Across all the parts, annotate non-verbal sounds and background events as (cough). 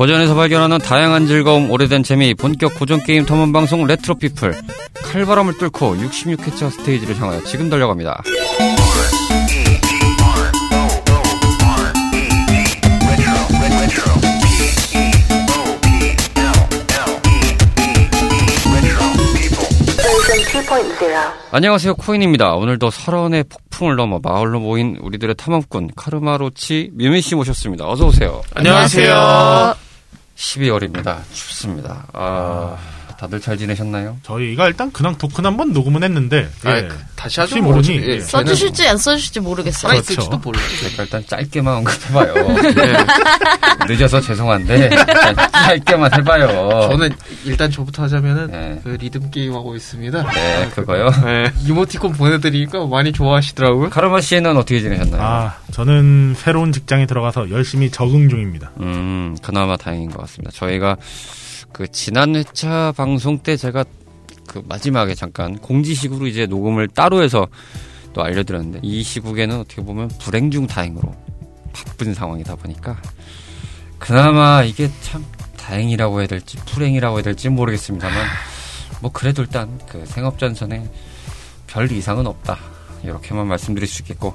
고전에서 발견하는 다양한 즐거움, 오래된 재미, 본격 고전 게임 탐험 방송 레트로 피플. 칼바람을 뚫고 66회차 스테이지를 향하여 지금 달려갑니다. 안녕하세요 코인입니다. 오늘도 설원의 폭풍을 넘어 마을로 모인 우리들의 탐험꾼 카르마로치 뮤미 씨 모셨습니다. 어서 오세요. 안녕하세요. 12월입니다. 춥습니다. 아, 다들 잘 지내셨나요? 저희가 일단 근황 토큰 한번 녹음은 했는데 아, 예. 그, 다시 하죠. 혹시 뭐 모르니 예, 예. 써주실지 안 써주실지 모르겠어요. 살아있을지도 그렇죠. 몰라요. 제가 일단 짧게만 언급해봐요. (laughs) 네. 늦어서 죄송한데 짧게만 해봐요. 저는 일단 저부터 하자면은 네. 그 리듬 게임 하고 있습니다. 네 그거요. 네. 이모티콘 보내드리니까 많이 좋아하시더라고요. 카르마 씨는 어떻게 지내셨나요? 아 저는 새로운 직장에 들어가서 열심히 적응 중입니다. 음, 그나마 다행인 것 같습니다. 저희가 그 지난 회차 방송 때 제가 그 마지막에 잠깐 공지식으로 이제 녹음을 따로 해서 또 알려드렸는데 이 시국에는 어떻게 보면 불행 중 다행으로 바쁜 상황이다 보니까 그나마 이게 참 다행이라고 해야 될지 불행이라고 해야 될지 모르겠습니다만 뭐 그래도 일단 그 생업전선에 별 이상은 없다 이렇게만 말씀드릴 수 있겠고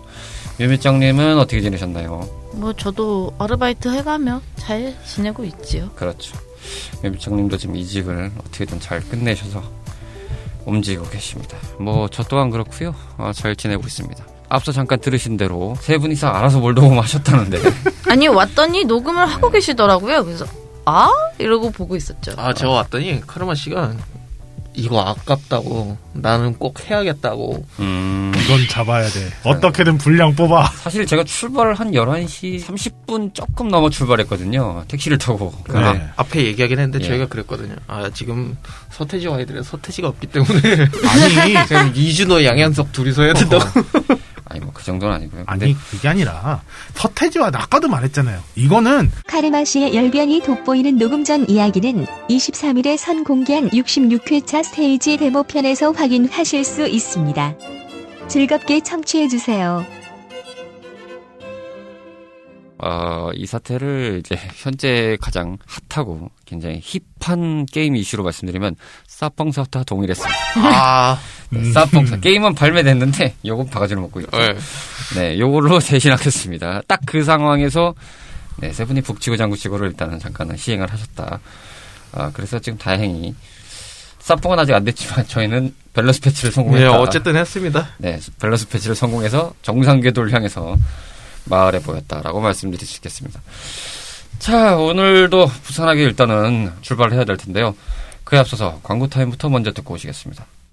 유미짱님은 어떻게 지내셨나요? 뭐 저도 아르바이트 해가며 잘 지내고 있지요. 그렇죠. 매비청님도 지금 이직을 어떻게든 잘 끝내셔서 움직이고 계십니다. 뭐 저 또한 그렇고요. 아, 잘 지내고 있습니다. 앞서 잠깐 들으신 대로 세 분이서 알아서 뭘 녹음하셨다는데 (laughs) 아니 왔더니 녹음을 하고 계시더라고요. 그래서 아 이러고 보고 있었죠. 아, 제가 왔더니 카르마 씨가 이거 아깝다고 나는 꼭 해야겠다고 음, 이건 잡아야 돼. 어떻게든 분량 뽑아. 사실 제가 출발을 한 11시 30분 조금 넘어 출발했거든요. 택시를 타고. 네. 아, 앞에 얘기하긴 했는데 예. 저희가 그랬거든요. 아 지금 서태지 와야 돼. 서태지가 없기 때문에 아니 (laughs) 이준호 양현석 둘이서 해야 된다고. (laughs) 아니 뭐 그 정도는 아니고요. 아니 그게 아니라 서태지와 아까도 말했잖아요. 이거는 카르마 씨의 열변이 돋보이는 녹음 전 이야기는 23일에 선 공개한 66회차 스테이지 데모편에서 확인하실 수 있습니다. 즐겁게 청취해 주세요. 어, 이 사태를 이제 현재 가장 핫하고 굉장히 힙한 게임 이슈로 말씀드리면 사펑사와 동일했습니다. 아, (laughs) 음. 사펑사 게임은 발매됐는데 요건 바가지를 먹고 있죠. 네. 네, 요걸로 (laughs) 대신하겠습니다. 딱 그 상황에서 네, 세 분이 북치고 장구치고를 일단은 잠깐은 시행을 하셨다. 아, 그래서 지금 다행히 사펑은 아직 안 됐지만 저희는 밸런스 패치를 네, 성공했다. 어쨌든 했습니다. 네, 밸런스 패치를 성공해서 정상 궤도를 향해서 마을에 모였다라고 말씀드릴 수 있겠습니다. 자, 오늘도 부산하게 일단은 출발을 해야 될 텐데요. 그에 앞서서 광고 타임부터 먼저 듣고 오시겠습니다.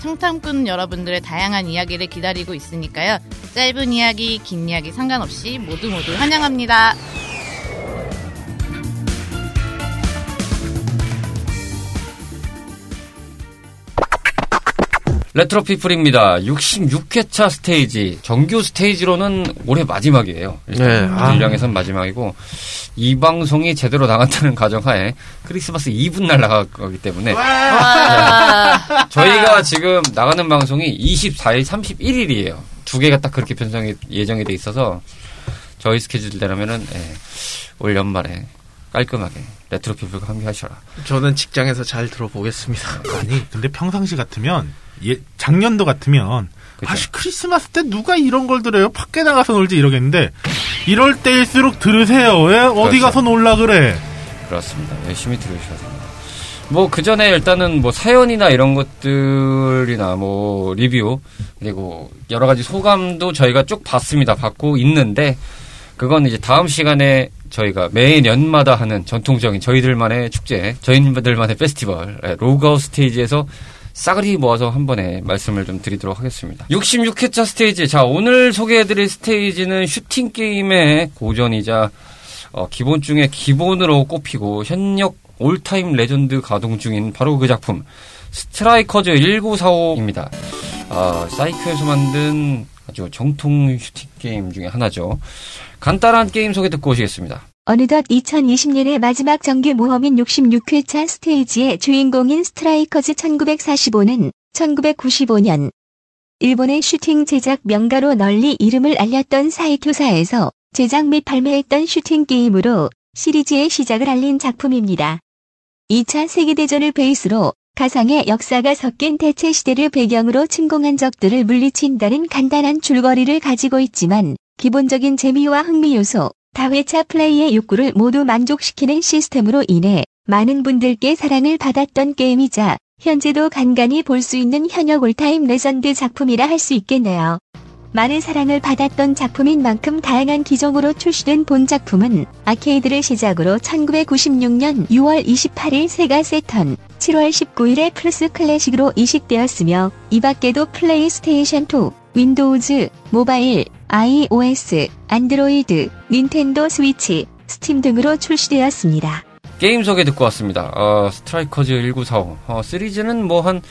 청탐꾼 여러분들의 다양한 이야기를 기다리고 있으니까요. 짧은 이야기, 긴 이야기 상관없이 모두 모두 환영합니다. 레트로 피플입니다. 66회차 스테이지. 정규 스테이지로는 올해 마지막이에요. 네, 아. 일량에선 마지막이고, 이 방송이 제대로 나간다는 가정하에 크리스마스 이브 날 나가기 때문에, 와, 저희가 지금 나가는 방송이 24일, 31일이에요. 두 개가 딱 그렇게 편성이 예정이 돼 있어서 저희 스케줄대로면은 예, 올 연말에 깔끔하게 레트로 피플과 함께 하셔라. 저는 직장에서 잘 들어보겠습니다. 아니 근데 평상시 같으면 예, 작년도 같으면 그죠? 아씨 크리스마스 때 누가 이런 걸 들어요? 밖에 나가서 놀지 이러겠는데 이럴 때일수록 들으세요. 왜 어디 그렇죠. 가서 놀라 그래? 그렇습니다. 열심히 들으셔야 됩니다. 뭐 그 전에 일단은 뭐 사연이나 이런 것들이나 뭐 리뷰 그리고 여러 가지 소감도 저희가 쭉 봤습니다. 받고 있는데 그건 이제 다음 시간에 저희가 매년마다 하는 전통적인 저희들만의 축제, 저희들만의 페스티벌 예, 로그아웃 스테이지에서 싸그리 모아서 한 번에 말씀을 좀 드리도록 하겠습니다. 66회차 스테이지. 자, 오늘 소개해드릴 스테이지는 슈팅 게임의 고전이자 어, 기본 중에 기본으로 꼽히고 현역 all-time legend 가동 중인 바로 그 작품 스트라이커즈 1945입니다. 어, 사이쿄에서 만든 아주 정통 슈팅 게임 중에 하나죠. 간단한 게임 소개 듣고 오시겠습니다. 어느덧 2020년의 마지막 정규 모험인 66회차 스테이지의 주인공인 스트라이커즈 1945는 1995년 일본의 슈팅 제작 명가로 널리 이름을 알렸던 사이쿄사에서 제작 및 발매했던 슈팅 게임으로 시리즈의 시작을 알린 작품입니다. 2차 세계대전을 베이스로 가상의 역사가 섞인 대체 시대를 배경으로 침공한 적들을 물리친다는 간단한 줄거리를 가지고 있지만 기본적인 재미와 흥미 요소, 다회차 플레이의 욕구를 모두 만족시키는 시스템으로 인해 많은 분들께 사랑을 받았던 게임이자 현재도 간간히 볼 수 있는 현역 all-time legend 작품이라 할 수 있겠네요. 많은 사랑을 받았던 작품인 만큼 다양한 기종으로 출시된 본 작품은 아케이드를 시작으로 1996년 6월 28일 세가 세턴, 7월 19일에 플스 클래식으로 이식되었으며 이 밖에도 플레이스테이션 2, 윈도우즈, 모바일, iOS, 안드로이드, 닌텐도 스위치, 스팀 등으로 출시되었습니다. 게임 소개 듣고 왔습니다. 어, 스트라이커즈 1945. 어, 시리즈는 뭐 한,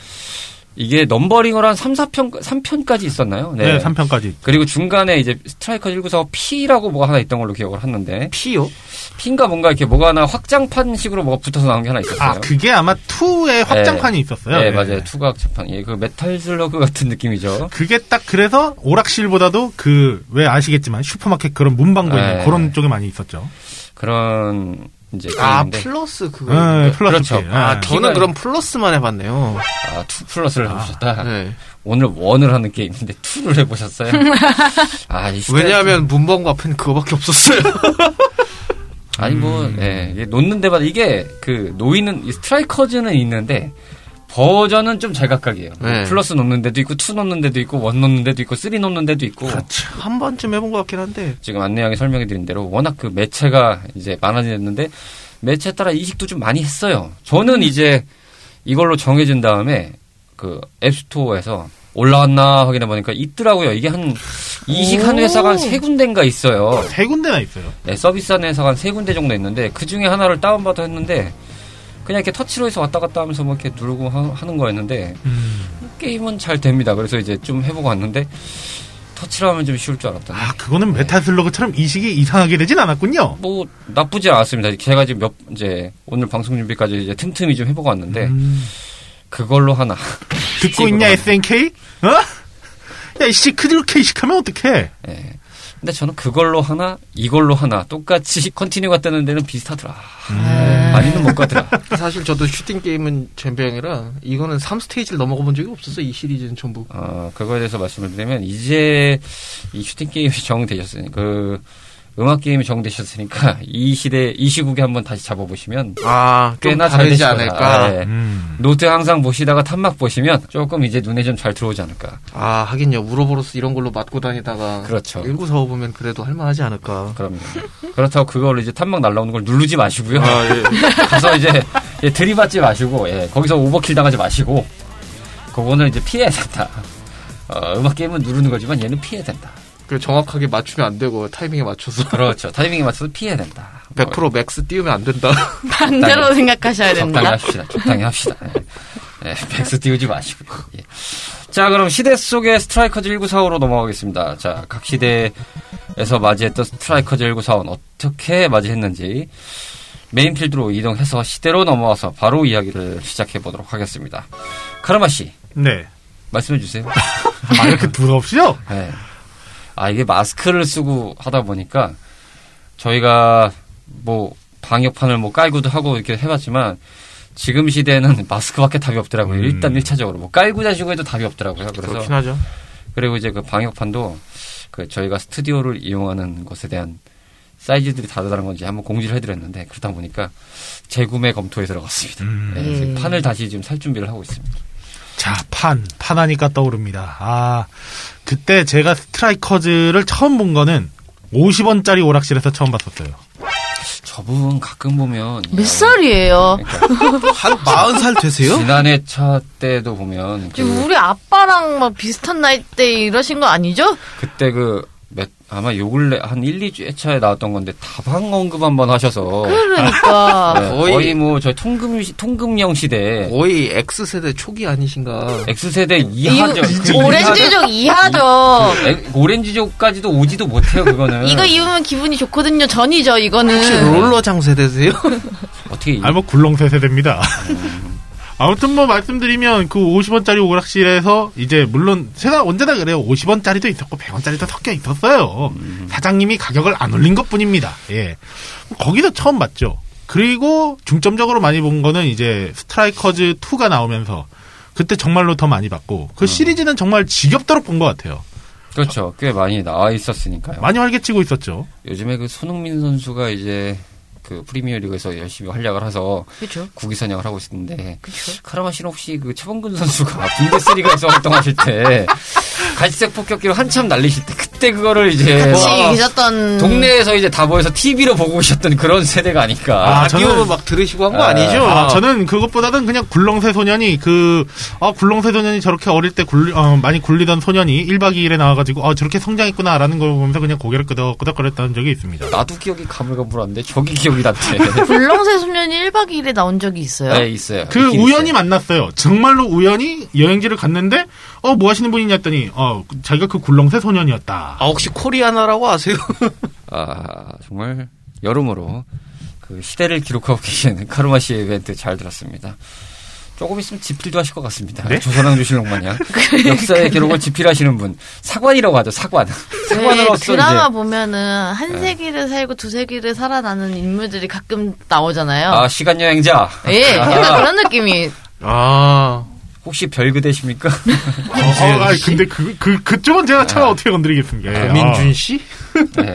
이게 numbering을 한 3, 4편, 3편까지 있었나요? 네, 3편까지. 그리고 중간에 이제 스트라이커즈 1945 P라고 뭐가 하나 있던 걸로 기억을 하는데. P요? P인가 뭔가 이렇게 뭐가 하나 확장판 식으로 뭐가 붙어서 나온 게 하나 있었어요. 아, 그게 아마 2의 확장판이 있었어요. 네, 예. 맞아요. two가 확장판. 예, 그 메탈 슬러그 같은 느낌이죠. 그게 딱 그래서 오락실보다도 그 왜 아시겠지만 슈퍼마켓 그런 문방구 있는 네. 그런 쪽에 많이 있었죠. 그런 이제 아 게임인데. 플러스 그거. 네, 플러스 그렇죠. 게. 아 네. 저는 그럼 플러스만 해봤네요. 아, two plus를 해보셨다. 네. 오늘 one을 하는 게임인데 two를 해보셨어요? (laughs) 아, 왜냐하면 문방구 앞에는 그거밖에 없었어요. (laughs) 아니 뭐, 음. 예, 이게 놓는 데마다 이게 그 놓이는 이 스트라이커즈는 있는데 버전은 좀 제각각이에요. 네. 플러스 놓는 데도 있고 two 놓는 데도 있고 one 놓는 데도 있고 three 놓는 데도 있고 그렇죠. 한 번쯤 해본 것 같긴 한데. 지금 안내양이 설명해 드린 대로 워낙 그 매체가 이제 많아졌는데 매체에 따라 이식도 좀 많이 했어요. 저는 이제 이걸로 정해진 다음에 그 앱스토어에서 올라왔나 확인해 보니까 있더라고요. 이게 한 이식한 오. 회사가 한 세 군데인가 있어요. 세 군데나 있어요. 네, 서비스한 회사가 한 세 군데 정도 있는데 그 중에 하나를 다운받아 했는데 그냥 이렇게 터치로 해서 왔다 갔다 하면서 뭐 이렇게 누르고 하, 는 거였는데 게임은 잘 됩니다. 그래서 이제 좀 해보고 왔는데 터치로 하면 좀 쉬울 줄 알았더니 아, 그거는 메탈 슬러그처럼 이식이 이상하게 되진 않았군요. 뭐 나쁘지 않았습니다. 제가 지금 몇 이제 오늘 방송 준비까지 이제 틈틈이 좀 해보고 왔는데 음. 그걸로 하나 듣고 (laughs) 있냐, SNK? 어? 야, 이씨, 그렇게 이식하면 어떡해? 예. 근데 저는 그걸로 하나 이걸로 하나 똑같이 (laughs) continue가 뜨는 데는 비슷하더라. 많이는 못 가더라. (laughs) 사실 저도 슈팅 게임은 젬병이라 이거는 3스테이지를 넘어가 본 적이 없어서 이 시리즈는 전부. 어, 그거에 대해서 말씀을 드리면, 이제 이 슈팅 게임이 (laughs) 정되셨으니, 그, 음악 게임이 정되셨으니까, (laughs) 이 시대, 이 시국에 한번 다시 잡아보시면, 아, 좀 꽤나 잘 되지 않을까. 예. 음. 노트 항상 보시다가 탄막 보시면, 조금 이제 눈에 좀 잘 들어오지 않을까. 아, 하긴요. 우로보로스 이런 걸로 맞고 다니다가. 그렇죠. 1945 보면 그래도 할만하지 않을까. 그럼요. 그렇다고 그걸 이제 탄막 날라오는 걸 누르지 마시고요. 아, 예. (laughs) 가서 이제, 예, 들이받지 마시고, 예, 거기서 overkill 당하지 마시고, 그거는 이제 피해야 된다. 어, 음악 게임은 누르는 거지만 얘는 피해야 된다. 그 정확하게 맞추면 안 되고 타이밍에 맞춰서 그렇죠. 타이밍에 맞춰서 피해야 된다. 100% max 띄우면 안 된다. 반대로 생각하셔야 적당히 됩니다. 합시다. 적당히 합시다. 예. 예, 백스 띄우지 마시고. 예. 자, 그럼 시대 속의 스트라이커즈 1945로 넘어가겠습니다. 자, 각 시대에서 맞이했던 스트라이커즈 1945는 어떻게 맞이했는지 메인 필드로 이동해서 시대로 넘어와서 바로 이야기를 시작해 보도록 하겠습니다. 카르마 씨, 네. 말씀해 주세요. 아, 이렇게 두렵시죠? 예. 아, 이게 마스크를 쓰고 하다 보니까 저희가 뭐 방역판을 뭐 깔고도 하고 이렇게 해봤지만 지금 시대에는 (laughs) 마스크밖에 답이 없더라고요. 음. 일단 1차적으로. 뭐 깔고 자시고 해도 답이 없더라고요. 그래서 그렇긴 하죠. 그리고 이제 그 방역판도 그 저희가 스튜디오를 이용하는 것에 대한 사이즈들이 다르다는 건지 한번 공지를 해드렸는데 그러다 보니까 재구매 검토에 들어갔습니다. 음. 예, 지금 음. 판을 다시 지금 살 준비를 하고 있습니다. 자, 판. 판하니까 떠오릅니다. 아, 그때 제가 스트라이커즈를 처음 본 거는 50원짜리 오락실에서 처음 봤었어요. 저분 가끔 보면 몇 살이에요? 그러니까 한 40살 되세요? 지난해 차 때도 보면 그 우리 아빠랑 막 비슷한 나이 때 이러신 거 아니죠? 그때 그 몇, 아마 요 근래 한 1, 2주 차에 나왔던 건데 다방 언급 한번 하셔서 그러니까. (laughs) 네, 거의- 거의, 뭐 저희 통금 시- 통금령 시대 거의 X세대 초기 아니신가. X세대 이하죠. 그 오렌지족 이하죠. 에- 오렌지족까지도 오지도 못해요 그거는. 이거 입으면 기분이 좋거든요. 전이죠, 이거는. 롤러장 세대세요? 어떻게 이- 아니 뭐 굴렁쇠 세대입니다. 아무튼 뭐 말씀드리면 그 50원짜리 오락실에서 이제 물론 세상 언제나 그래요. 50원짜리도 있었고 100원짜리도 섞여 있었어요. 사장님이 가격을 안 올린 것뿐입니다. 예. 거기서 처음 봤죠. 그리고 중점적으로 많이 본 거는 이제 스트라이커즈 2가 나오면서 그때 정말로 더 많이 봤고 그 시리즈는 정말 지겹도록 본 것 같아요. 그렇죠. 꽤 많이 나와 있었으니까요. 많이 활개치고 있었죠. 요즘에 그 손흥민 선수가 이제 그 프리미어 리그에서 열심히 활약을 해서 그렇죠. 국위 선양을 하고 있는데 그렇죠. 카라마 씨는 혹시 그 최범근 선수가 (laughs) 분데스리가에서 활동하실 때 갈색 폭격기로 한참 날리실 때 그때 그거를 이제 같이 와, 계셨던. 동네에서 이제 다 모여서 TV로 보고 오셨던 그런 세대가 아닐까. 아, 저는- 라디오로 막 들으시고 한거 아, 아니죠? 아, 저는 그것보다는 그냥 굴렁쇠 소년이 그, 아, 굴렁쇠 소년이 저렇게 어릴 때 굴, 어, 많이 굴리던 소년이 1박 2일에 나와 가지고, 아, 저렇게 성장했구나라는 걸 보면서 그냥 고개를 끄덕끄덕거렸다는 적이 있습니다. 나도 기억이 가물가물한데 저기 기억 (laughs) 이 났대. 불렁새 소년이 1박 2일에 나온 적이 있어요. 네, 있어요. 그 우연히 있어요. 만났어요. 정말로 우연히 여행지를 갔는데, 어, 뭐 하시는 분이냐 했더니, 어, 자기가 그 굴렁쇠 소년이었다. 아, 혹시 코리아나라고 아세요? (laughs) 아, 정말 여러모로 그 시대를 기록하고 계시는 카르마 씨의 이벤트 잘 들었습니다. 조금 있으면 집필도 하실 것 같습니다. 네? 조선왕 주실록 마냥 (laughs) 역사의 기록을 집필하시는 분 사관이라고 하죠. 사관. 네, 사관으로서 드라마 이제 보면은 한 세기를 살고 두 세기를 살아나는 인물들이 가끔 나오잖아요. 아 시간 여행자. 예, 아, 약간 그런 느낌이. 아, 혹시 별그대십니까? 어, (laughs) 아, 근데 그, 그, 그쪽은 제가 참 어떻게 건드리겠습니까? 예, 민준 씨? 네.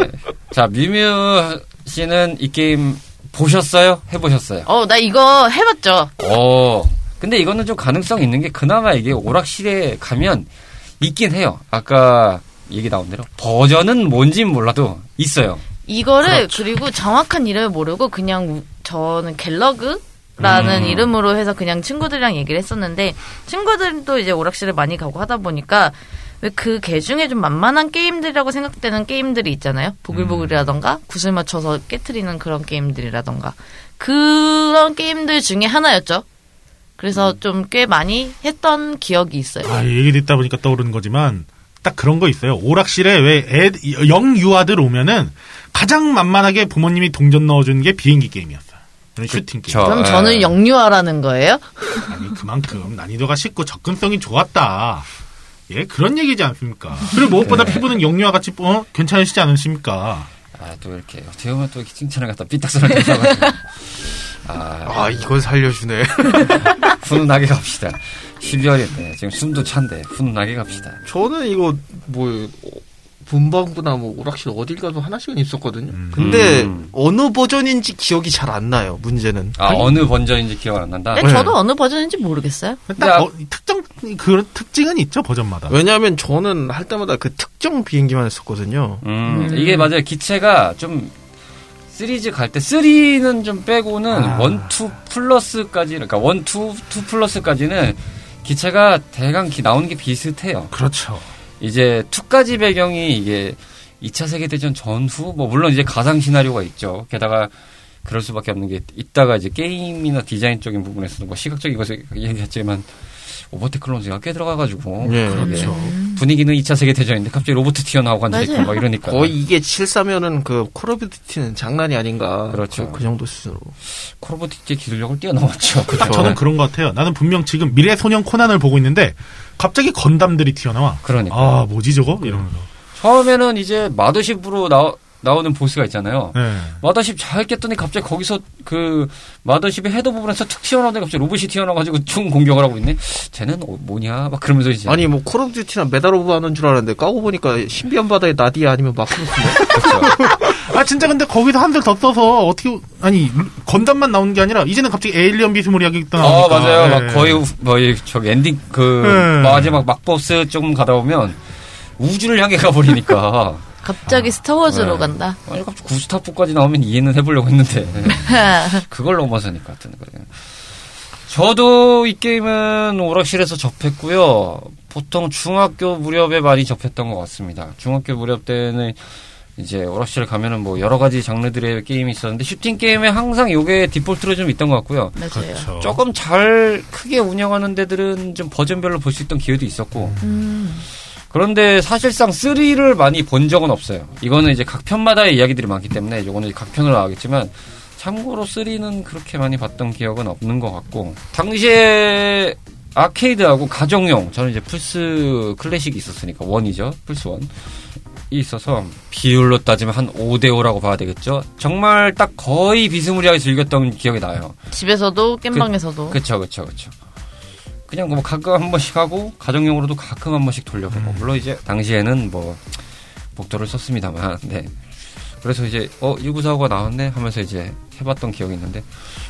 자 미뮤 씨는 이 게임 보셨어요? 해보셨어요? 어, 나 이거 해봤죠. 어. 근데 이거는 좀 가능성 있는 게 그나마 이게 오락실에 가면 있긴 해요. 아까 얘기 나온 대로 버전은 뭔진 몰라도 있어요. 이거를 그리고 정확한 이름을 모르고 그냥 우- 저는 갤러그 라는 음. 이름으로 해서 그냥 친구들이랑 얘기를 했었는데 친구들도 이제 오락실을 많이 가고 하다 보니까 왜그개 중에 좀 만만한 게임들이라고 생각되는 게임들이 있잖아요. 보글보글이라던가 구슬 맞춰서 깨트리는 그런 게임들이라던가 그런 게임들 중에 하나였죠. 그래서 좀꽤 많이 했던 기억이 있어요. 아, 얘기 듣다 보니까 떠오르는 거지만, 딱 그런 거 있어요. 오락실에 왜 애, 영유아들 오면은 가장 만만하게 부모님이 동전 넣어주는 게 비행기 게임이었어요. 슈팅 게임. 저- 그럼 예. 저는 영유아라는 거예요? (laughs) 아니, 그만큼 난이도가 쉽고 접근성이 좋았다. 예, 그런 얘기지 않습니까? 그리고 무엇보다 피부는 영유아 같이, 어, 괜찮으시지 않으십니까? 아, 또 이렇게 어떻게 보면 또 이렇게 칭찬을 갖다 삐딱선을 대셔가지고. (laughs) 아, 아, 이걸 살려주네. (laughs) 훈훈하게 갑시다. 12월인데 지금 숨도 찬데 훈훈하게 갑시다. 저는 이거, 뭐, 문방구나 뭐, 오락실 어딜 가도 하나씩은 있었거든요. 음. 근데, 음. 어느 버전인지 기억이 잘 안 나요, 문제는. 아, 어느 버전인지 기억 안 난다. 근데 저도 어느 버전인지 모르겠어요. 딱 야. 어, 특정, 그런 특징은 있죠, 버전마다. 왜냐하면 저는 할 때마다 그 특정 비행기만 했었거든요. 음, 음. 이게 맞아요. 기체가 좀 시리즈 갈 때 3는 좀 빼고는 아. one, two plus까지 그러니까 one, two, two plus까지는 기체가 대강 기- 나오는 게 비슷해요. 그렇죠. 이제 2까지 배경이 이게 2차 세계 대전 전후 뭐 물론 이제 가상 시나리오가 있죠. 게다가 그럴 수밖에 없는 게 이따가 이제 게임이나 디자인 적인 부분에서도 뭐 시각적인 것을 얘기했지만 오버 테크놀로지가 꽤 들어가가지고 예, 그렇죠. 분위기는 2차 세계 대전인데 갑자기 로봇 튀어나오고 앉아있고 맞아요. 막 이러니까 거의 이게 74면은 그 콜 오브 듀티는 장난이 아닌가. 그렇죠. 그, 그 정도 수준으로. 콜오브듀티의 기술력을 뛰어넘었죠. 딱 저는 그런 것 같아요. 나는 분명 지금 미래 소년 코난을 보고 있는데 갑자기 건담들이 튀어나와. 그러니까 아 뭐지 저거 이러면서. 처음에는 이제 mothership으로 나, 나오는 보스가 있잖아요. 네. mothership 잘 깼더니 갑자기 거기서 그 mothership의 header 부분에서 툭 튀어나오더니 갑자기 로봇이 튀어나와가지고 총 공격을 하고 있네. 쟤는 어, 뭐냐? 막 그러면서 이제 아니 뭐 콜 오브 듀티나 메달 오브 하는 줄 알았는데 까고 보니까 신비한 바다의 나디아 아니면 마크로스네. 그렇죠. 아 진짜 근데 거기서 한술 더 떠서 어떻게 아니 건담만 나오는 게 아니라 이제는 갑자기 에일리언 비스무리하게 또어 나오니까. 맞아요. 막 예. 거의 뭐저 엔딩 그 네. 마지막 막보스 조금 가다 보면 우주를 향해 가버리니까 갑자기 스타워즈로 네. 간다. 아니 갑자기 구스타프까지 나오면 이해는 해보려고 했는데 (laughs) 그걸 넘어서니까 하여튼 그래요. 저도 이 게임은 오락실에서 접했고요. 보통 중학교 무렵에 많이 접했던 것 같습니다. 중학교 무렵 때는 이제 오락실에 가면은 뭐 여러 가지 장르들의 게임이 있었는데 슈팅 게임에 항상 요게 디폴트로 좀 있던 것 같고요. 맞아요. 그렇죠. 조금 잘 크게 운영하는 데들은 좀 버전별로 볼 수 있던 기회도 있었고 음. 그런데 사실상 3를 많이 본 적은 없어요. 이거는 이제 각 편마다의 이야기들이 많기 때문에 이거는 각 편으로 나가겠지만 참고로 3는 그렇게 많이 봤던 기억은 없는 것 같고 당시에 아케이드하고 가정용 저는 이제 플스 클래식이 있었으니까 one이죠 플스 one. 이 있어서 비율로 따지면 한 5대 5라고 봐야 되겠죠. 정말 딱 거의 비스무리하게 즐겼던 기억이 나요. 집에서도 겜방에서도. 그쵸, 그쵸, 그쵸. 그냥 뭐 가끔 한 번씩 하고 가정용으로도 가끔 한 번씩 돌려보고. 물론 이제 당시에는 뭐 복도를 썼습니다만 네. 그래서 이제 어 1945가 나왔네 하면서 이제 해봤던 기억이 있는데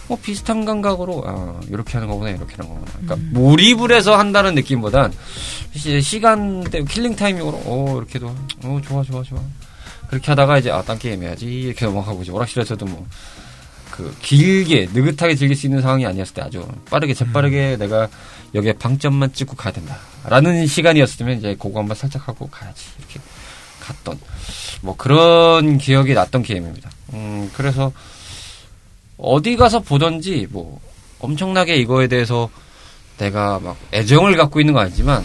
뭐 비슷한 감각으로 아 이렇게 하는 거구나 이렇게 하는 거구나. 그러니까 몰입을 해서 한다는 느낌보단 이제 시간대 killing time용으로 어 이렇게도 어 좋아 좋아 좋아. 그렇게 하다가 이제 아 딴 게임 해야지 이렇게 넘어가고 이제 오락실에서도 뭐 그 길게 느긋하게 즐길 수 있는 상황이 아니었을 때 아주 빠르게 재빠르게 내가 여기에 방점만 찍고 가야 된다라는 시간이었으면 이제 그거 한번 살짝 하고 가야지. 이렇게 갔던. 뭐 그런 기억이 났던 게임입니다. 음 그래서 어디 가서 보던지 뭐 엄청나게 이거에 대해서 내가 막 애정을 갖고 있는 건 아니지만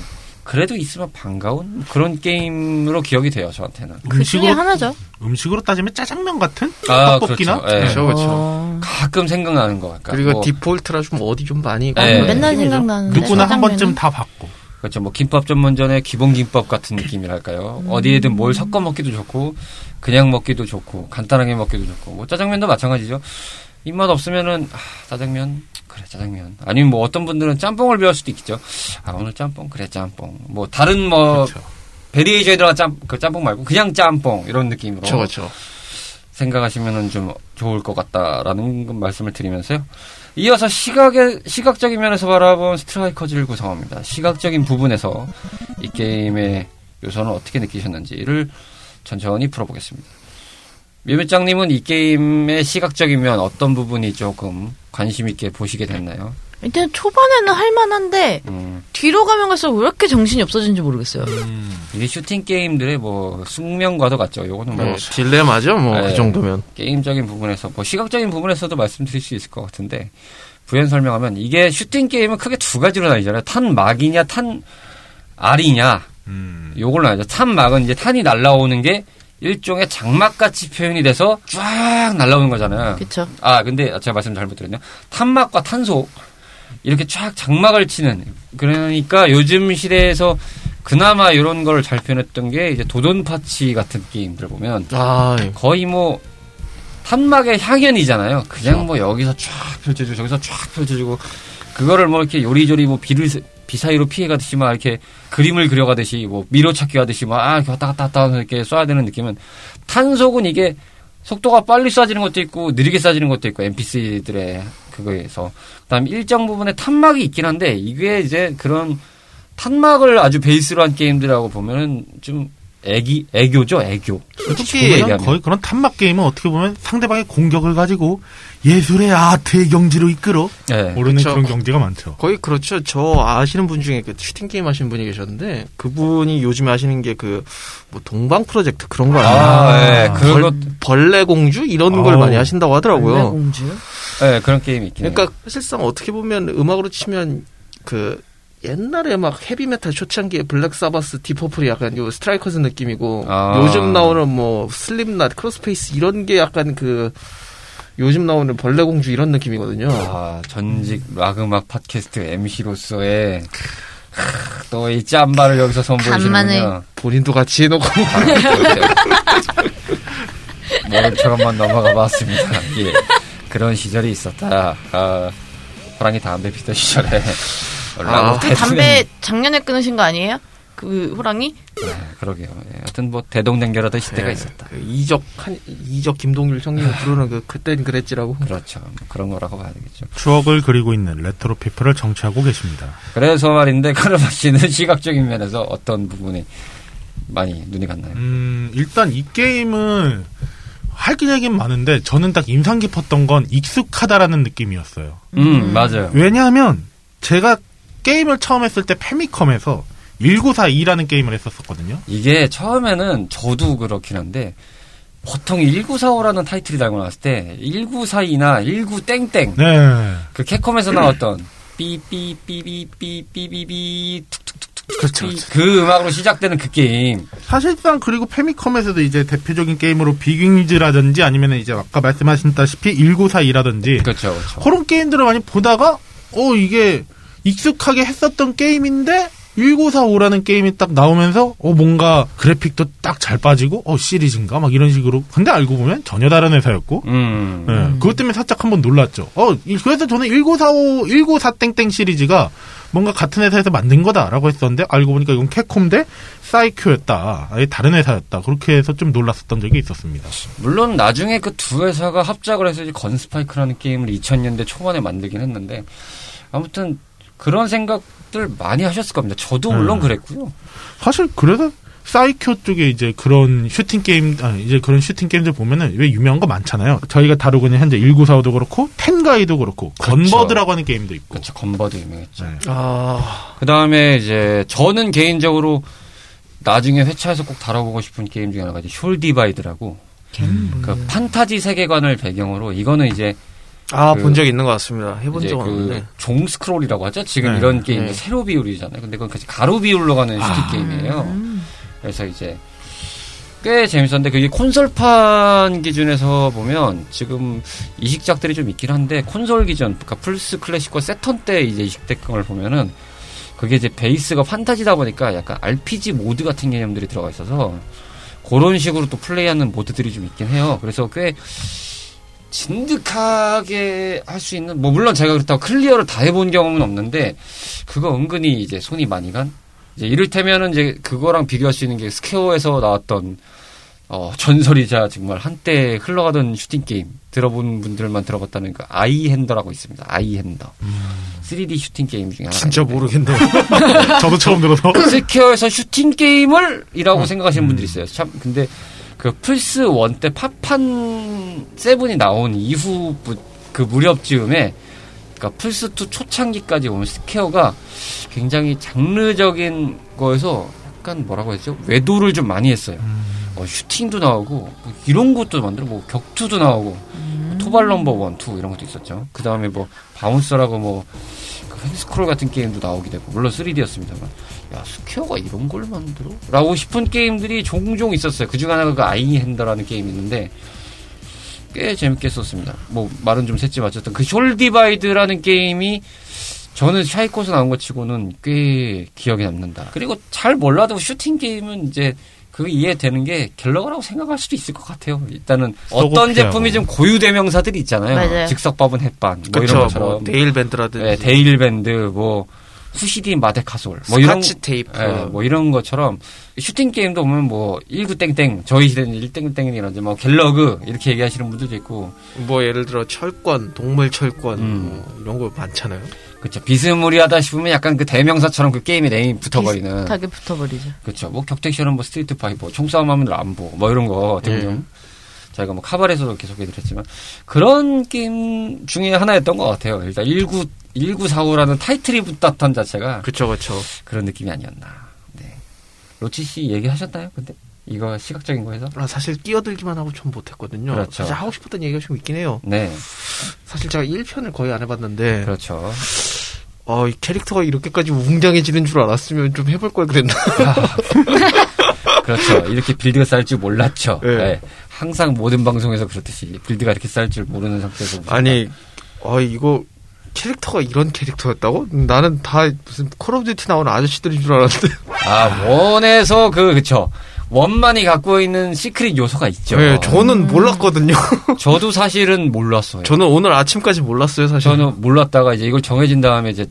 그래도 있으면 반가운 그런 게임으로 기억이 돼요 저한테는. 그 중에 음식으로 하나죠. 음식으로 따지면 짜장면 같은 아, 떡볶이나 그렇죠. 예. 그렇죠, 그렇죠. 어. 가끔 생각나는 거 같까. 그리고 뭐, 디폴트라 좀 어디 좀 많이 네. 맨날. 생각나는데. 누구나 한? 번쯤 다 봤고. 그렇죠. 뭐 김밥 전문점의 기본 김밥 같은 느낌이랄까요. 어디에든 뭘 섞어 먹기도 좋고 그냥 먹기도 좋고 간단하게 먹기도 좋고 뭐 짜장면도 마찬가지죠. 입맛 없으면은 아, 짜장면 그래 짜장면 아니면 뭐 어떤 분들은 짬뽕을 배울 수도 있겠죠. 아 오늘 짬뽕 그래 짬뽕 뭐 다른 뭐 그렇죠. variation에 들어간 짬, 그 짬뽕 말고 그냥 짬뽕 이런 느낌으로 그렇죠, 그렇죠. 생각하시면은 좀 좋을 것 같다라는 건 말씀을 드리면서요. 이어서 시각의 시각적인 면에서 바라본 스트라이커즈를 구성합니다. 시각적인 부분에서 이 게임의 요소는 어떻게 느끼셨는지를 천천히 풀어보겠습니다. 묘묘장님은 이 게임의 시각적인 면 어떤 부분이 조금 관심 있게 보시게 됐나요? 일단 초반에는 할만한데 음, 뒤로 가면 갈수록 왜 이렇게 정신이 없어진지 모르겠어요. 이게 슈팅 게임들의 뭐 숙명과도 같죠. 요거는 뭐 뭐 딜레마죠, 뭐 네. 그 정도면. 게임적인 부분에서 뭐 시각적인 부분에서도 말씀드릴 수 있을 것 같은데 부연 설명하면 이게 슈팅 게임은 크게 두 가지로 나뉘잖아요. 탄 막이냐 탄 알이냐 음. 요걸로 나뉘죠. 탄 막은 이제 탄이 날라오는 게 일종의 장막같이 표현이 돼서 쫙 날라오는 거잖아요. 그쵸. 아 근데 제가 말씀 잘못 드렸네요. 탄막과 탄소 이렇게 쫙 장막을 치는 그러니까 요즘 시대에서 그나마 이런 걸 잘 표현했던 게 이제 도돈파치 같은 게임들 보면 아, 거의 뭐 탄막의 향연이잖아요. 그냥 뭐 여기서 쫙 펼쳐지고 저기서 쫙 펼쳐지고 그거를 뭐 이렇게 요리조리 뭐 비를 비사이로 피해가듯이 막 이렇게 그림을 그려가듯이 뭐 미로찾기 하듯이 막 아, 이렇게 왔다 갔다 왔다 하면서 이렇게 쏴야 되는 느낌은 탄속은 이게 속도가 빨리 쏴지는 것도 있고 느리게 쏴지는 것도 있고 NPC들의 그거에서 그다음 일정 부분에 탄막이 있긴 한데 이게 이제 그런 탄막을 아주 베이스로 한 게임들하고 보면은 좀 애기 애교죠 애교 솔직히. 거의 그런 탐막 게임은 어떻게 보면 상대방의 공격을 가지고 예술의 아트의 경지로 이끌어 네. 오르는 그쵸. 그런 경지가 많죠. 거의 그렇죠. 저 아시는 분 중에 그 슈팅 게임 하시는 분이 계셨는데 그분이 요즘에 하시는 게 그 뭐 동방 프로젝트 그런 거 아니에요? 아, 예. 벌, 그것 벌레 공주 이런 걸 아우. 많이 하신다고 하더라고요. 공주. 네, 그런 게임이 있긴 해요. 그러니까 사실상 어떻게 보면 음악으로 치면 그 옛날에 막 헤비메탈 초창기에 블랙 사바스, 딥 퍼플이 약간 요 스트라이커즈 느낌이고 아. 요즘 나오는 뭐 슬립낫, 크로스페이스 이런 게 약간 그 요즘 나오는 벌레 공주 이런 느낌이거든요. 아, 전직 락음악 팟캐스트 MC로서의 또이 짬바를 여기서 선보이시는군요. 본인도 같이 해놓고 모른 척만 넘어가 봤습니다. 예. 그런 시절이 있었다. 아, 호랑이 담배 피던 시절에. 아, 그 담배 작년에 끊으신 거 아니에요? 그 호랑이? 네, 그러게요. 예, 하여튼 뭐 대동댕결하던 시대가 네, 있었다. 그 이적 한 이적 김동률 형님 부르는 그 그땐 그랬지라고. 그렇죠. 뭐 그런 거라고 봐야 되겠죠. 추억을 그리고 있는 레트로 피플을 정치하고 계십니다. 그래서 말인데 (laughs) 카르마 씨는 시각적인 면에서 어떤 부분이 많이 눈이 갔나요? 음, 일단 이 게임은 할긴 얘기는 많은데 저는 딱 인상 깊었던 건 익숙하다라는 느낌이었어요. 음, 맞아요. 왜냐하면 제가 게임을 처음 했을 때 페미컴에서 1942라는 게임을 했었었거든요. 이게 처음에는 저도 그렇긴 한데 보통 1945라는 타이틀이 달고 나왔을 때 1942나 19 땡땡 네. 그 캡콤에서 나왔던 삐삐삐삐삐삐삐삐 툭툭툭툭 그렇죠. 그 음악으로 시작되는 그 게임 사실상 그리고 페미컴에서도 이제 대표적인 게임으로 비깅즈라든지 아니면 이제 아까 말씀하셨다시피 1942라든지 그렇죠 그렇죠 그런 게임들을 많이 보다가 어 이게 익숙하게 했었던 게임인데 1945라는 게임이 딱 나오면서 어 뭔가 그래픽도 딱 잘 빠지고 어 시리즈인가 막 이런 식으로 근데 알고 보면 전혀 다른 회사였고 음. 예, 그것 때문에 살짝 한번 놀랐죠. 어, 이- 그래서 저는 1945, 194 땡땡 시리즈가 뭔가 같은 회사에서 만든 거다라고 했었는데, 알고 보니까 이건 캡콤 대 사이큐였다. 아예 다른 회사였다. 그렇게 해서 좀 놀랐었던 적이 있었습니다. 물론 나중에 그 두 회사가 합작을 해서 이제 건스파이크라는 게임을 2000년대 초반에 만들긴 했는데 아무튼 그런 생각 들 많이 하셨을 겁니다. 저도 물론 음. 그랬고요. 사실 그래서 사이쿄 쪽에 이제 그런 슈팅 게임, 아, 이제 그런 슈팅 게임들 보면은 왜 유명한 거 많잖아요. 저희가 다루고 있는 현재 1945도 그렇고, 텐가이도 그렇고, 건버드라고 하는 게임도 있고. 그렇죠. 건버드 유명했죠. 네. 아, 그 다음에 이제 저는 개인적으로 나중에 회차에서 꼭 다뤄보고 싶은 게임 중에 하나가 이제 솔디바이드라고 그 판타지 세계관을 배경으로 이거는 이제 아, 그- 본적 있는 것 같습니다. 해본 적은 그 없는데. 종 스크롤이라고 하죠. 지금 네. 이런 게임 네. 세로 비율이잖아요. 근데 그건 같이 가로 비율로 가는 슈팅 아. 게임이에요. 그래서 이제 꽤 재밌었는데 그게 콘솔판 기준에서 보면 지금 이식작들이 좀 있긴 한데 콘솔 기준, 그러니까 플스 클래식과 새턴 때 이제 이식작을 보면은 그게 이제 베이스가 판타지다 보니까 약간 RPG 모드 같은 개념들이 들어가 있어서 그런 식으로 또 플레이하는 모드들이 좀 있긴 해요. 그래서 꽤 진득하게 할 수 있는 뭐 물론 제가 그렇다고 클리어를 다 해본 경험은 없는데 그거 은근히 이제 손이 많이 간 이제 이를테면은 이제 그거랑 비교할 수 있는 게 스퀘어에서 나왔던 어 전설이자 정말 한때 흘러가던 슈팅 게임 들어본 분들만 들어봤다는 그 아인핸더라고 있습니다. 아인핸더 3D 슈팅 게임 중에 하나. 진짜 모르겠네요. (laughs) 저도 처음 들어서. 스퀘어에서 슈팅 게임을 이라고 어. 생각하시는 분들이 있어요. 참 근데 그 플스 1때 파판 seven이 나온 이후 부- 그 무렵쯤에 그러니까 플스 2 초창기까지 보면 스퀘어가 굉장히 장르적인 거에서 약간 뭐라고 했죠? 외도를 좀 많이 했어요. 어, 슈팅도 나오고 뭐 이런 것도 만들어 뭐 격투도 나오고 뭐 토발 number one, two 이런 것도 있었죠. 그 다음에 뭐 바운서라고 뭐그 횡스크롤 같은 게임도 나오게 되고 물론 3D였습니다만 야 스퀘어가 이런 걸 만들어? 라고 싶은 게임들이 종종 있었어요. 그중 하나가 그 아인핸더라는 게임이 있는데 꽤 재밌었습니다. 뭐 말은 좀 샜지만 어쨌든 그 솔디바이드라는 게임이 저는 사이쿄서 나온 것 치고는 꽤 기억에 남는다. 그리고 잘 몰라도 슈팅 게임은 이제 그 이해되는 게 갤러그라고 생각할 수도 있을 것 같아요. 일단은 어떤. 제품이 좀 고유 대명사들이 있잖아요. 맞아요. 즉석밥은 햇반 뭐 이런 그쵸, 것처럼 뭐, 대일밴드라든지. 네, 대일밴드 뭐 후시딘 마데카솔 뭐 이런 스카치 테이프. 예, 뭐 이런 것처럼 슈팅 게임도 보면 뭐 19 땡땡 저희 시대는 1 땡땡이라든지 뭐 갤러그 이렇게 얘기하시는 분들도 있고 뭐 예를 들어 철권, 동물 철권 음. 뭐 이런 거 많잖아요. 그렇죠 비스무리하다 싶으면 약간 그 대명사처럼 그 게임에 name 붙어버리는 비슷하게 붙어버리죠. 그렇죠 뭐 격택시는 뭐 스트리트 파이터 총싸움하면 람보 뭐 이런 거 등등 저희가 뭐 카바레에서도 이렇게 소개해드렸지만 그런 게임 중에 하나였던 것 같아요 일단 19 1945라는 타이틀이 붙었던 자체가 그쵸, 그쵸. 그런 느낌이 아니었나. 네. 로치 씨 얘기하셨나요? 근데 이거 시각적인 거에서? 아, 사실 끼어들기만 하고 좀 못했거든요. 그렇죠. 사실 하고 싶었던 얘기가 좀 있긴 해요. 네, 사실 제가 1편을 거의 안 해봤는데, 그렇죠. 어, 이 캐릭터가 이렇게까지 웅장해지는 줄 알았으면 좀 해볼 걸 그랬나. (laughs) 그렇죠. 이렇게 빌드가 쌓일 줄 몰랐죠. 네. 네. 항상 모든 방송에서 그렇듯이 빌드가 이렇게 쌓일 줄 모르는 상태에서 아니, 어, 이거, 캐릭터가 이런 캐릭터였다고? 나는 다 무슨 Call of Duty 나오는 아저씨들인 줄 알았는데. 아 one에서 그 그쵸 one만이 갖고 있는 secret 요소가 있죠. 네, 저는 몰랐거든요. (laughs) 저도 사실은 몰랐어요. 저는 오늘 아침까지 몰랐어요, 사실. 저는 몰랐다가 이제 이걸 정해진 다음에 이제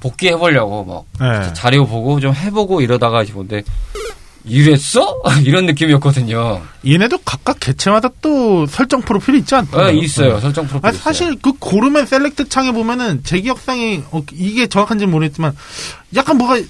복기해 보려고 막 네. 자료 보고 좀 해보고 이러다가 이제 뭔데 이랬어? (laughs) 이런 느낌이었거든요. 얘네도 각각 개체마다 또 설정 프로필이 있지 않나요? 아, 있어요. 설정 프로필. 아, 사실 그 고르면 select 창에 보면은 제 기억상에 어, 이게 정확한지는 모르겠지만 약간 뭐가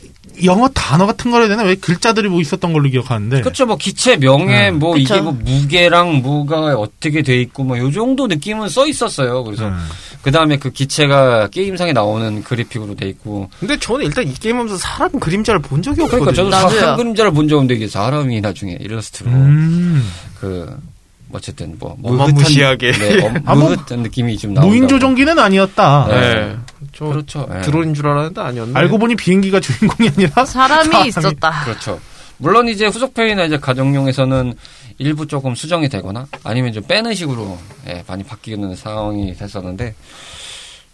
영어 단어 같은 거라 해야 되나? 왜 글자들이 뭐 있었던 걸로 기억하는데. 그렇죠. 뭐 기체 명예 음. 뭐 그쵸. 이게 뭐 무게랑 뭐가 어떻게 돼 있고 뭐 요 정도 느낌은 써 있었어요. 그래서 음. 그 다음에 그 기체가 게임상에 나오는 그래픽으로 돼 있고. 근데 저는 일단 이 게임 하면서 사람 그림자를 본 적이 없거든요. 그러니까 저도. 사람 그림자를 본적 없는데 이게 사람이 나중에 일러스트로 음. 그 어쨌든 뭐 어마무시하게. 네, (laughs) 엄- 아, 뭐, 무흐한 느낌이 좀 나온다. 무인 조종기는 아니었다. 네. 네. 저 그렇죠. 예. 드론인 줄 알았는데 아니었네. 알고 보니 비행기가 주인공이 아니라 사람이 사람이- 있었다. 그렇죠. 물론 이제 후속편이나 이제 가정용에서는 일부 조금 수정이 되거나 아니면 좀 빼는 식으로 예, 많이 바뀌는 상황이 됐었는데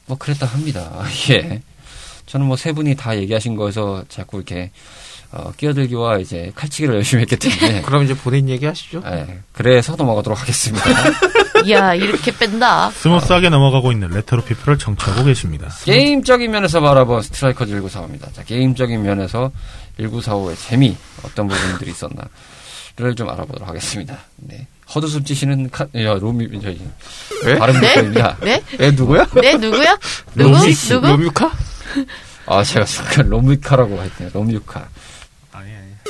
뭐 그랬다 합니다. (laughs) 예. 저는 뭐 세 분이 다 얘기하신 거에서 자꾸 이렇게 어, 끼어들기와 이제 칼치기를 열심히 했기 때문에 (laughs) 그럼 이제 본인 얘기 하시죠. 예, 그래서 넘어가도록 하겠습니다. (laughs) 이야, 이렇게 뺀다. smooth하게 넘어가고 있는 Retro People을 청취하고 계십니다. (laughs) 게임적인 면에서 바라본 Strikers 1945입니다. 자, 게임적인 면에서 1945의 재미, 어떤 부분들이 있었나를 좀 알아보도록 하겠습니다. 네. 헛웃음 치시는 카, 야, 로미, 저희, 왜? 발음 네? 조건입니다. 네? 애 누구야? 네, 누구야? 누구? 로미- 누구? 로뮤카? 아, 제가 순간 로미카라고 했네요. 로미카.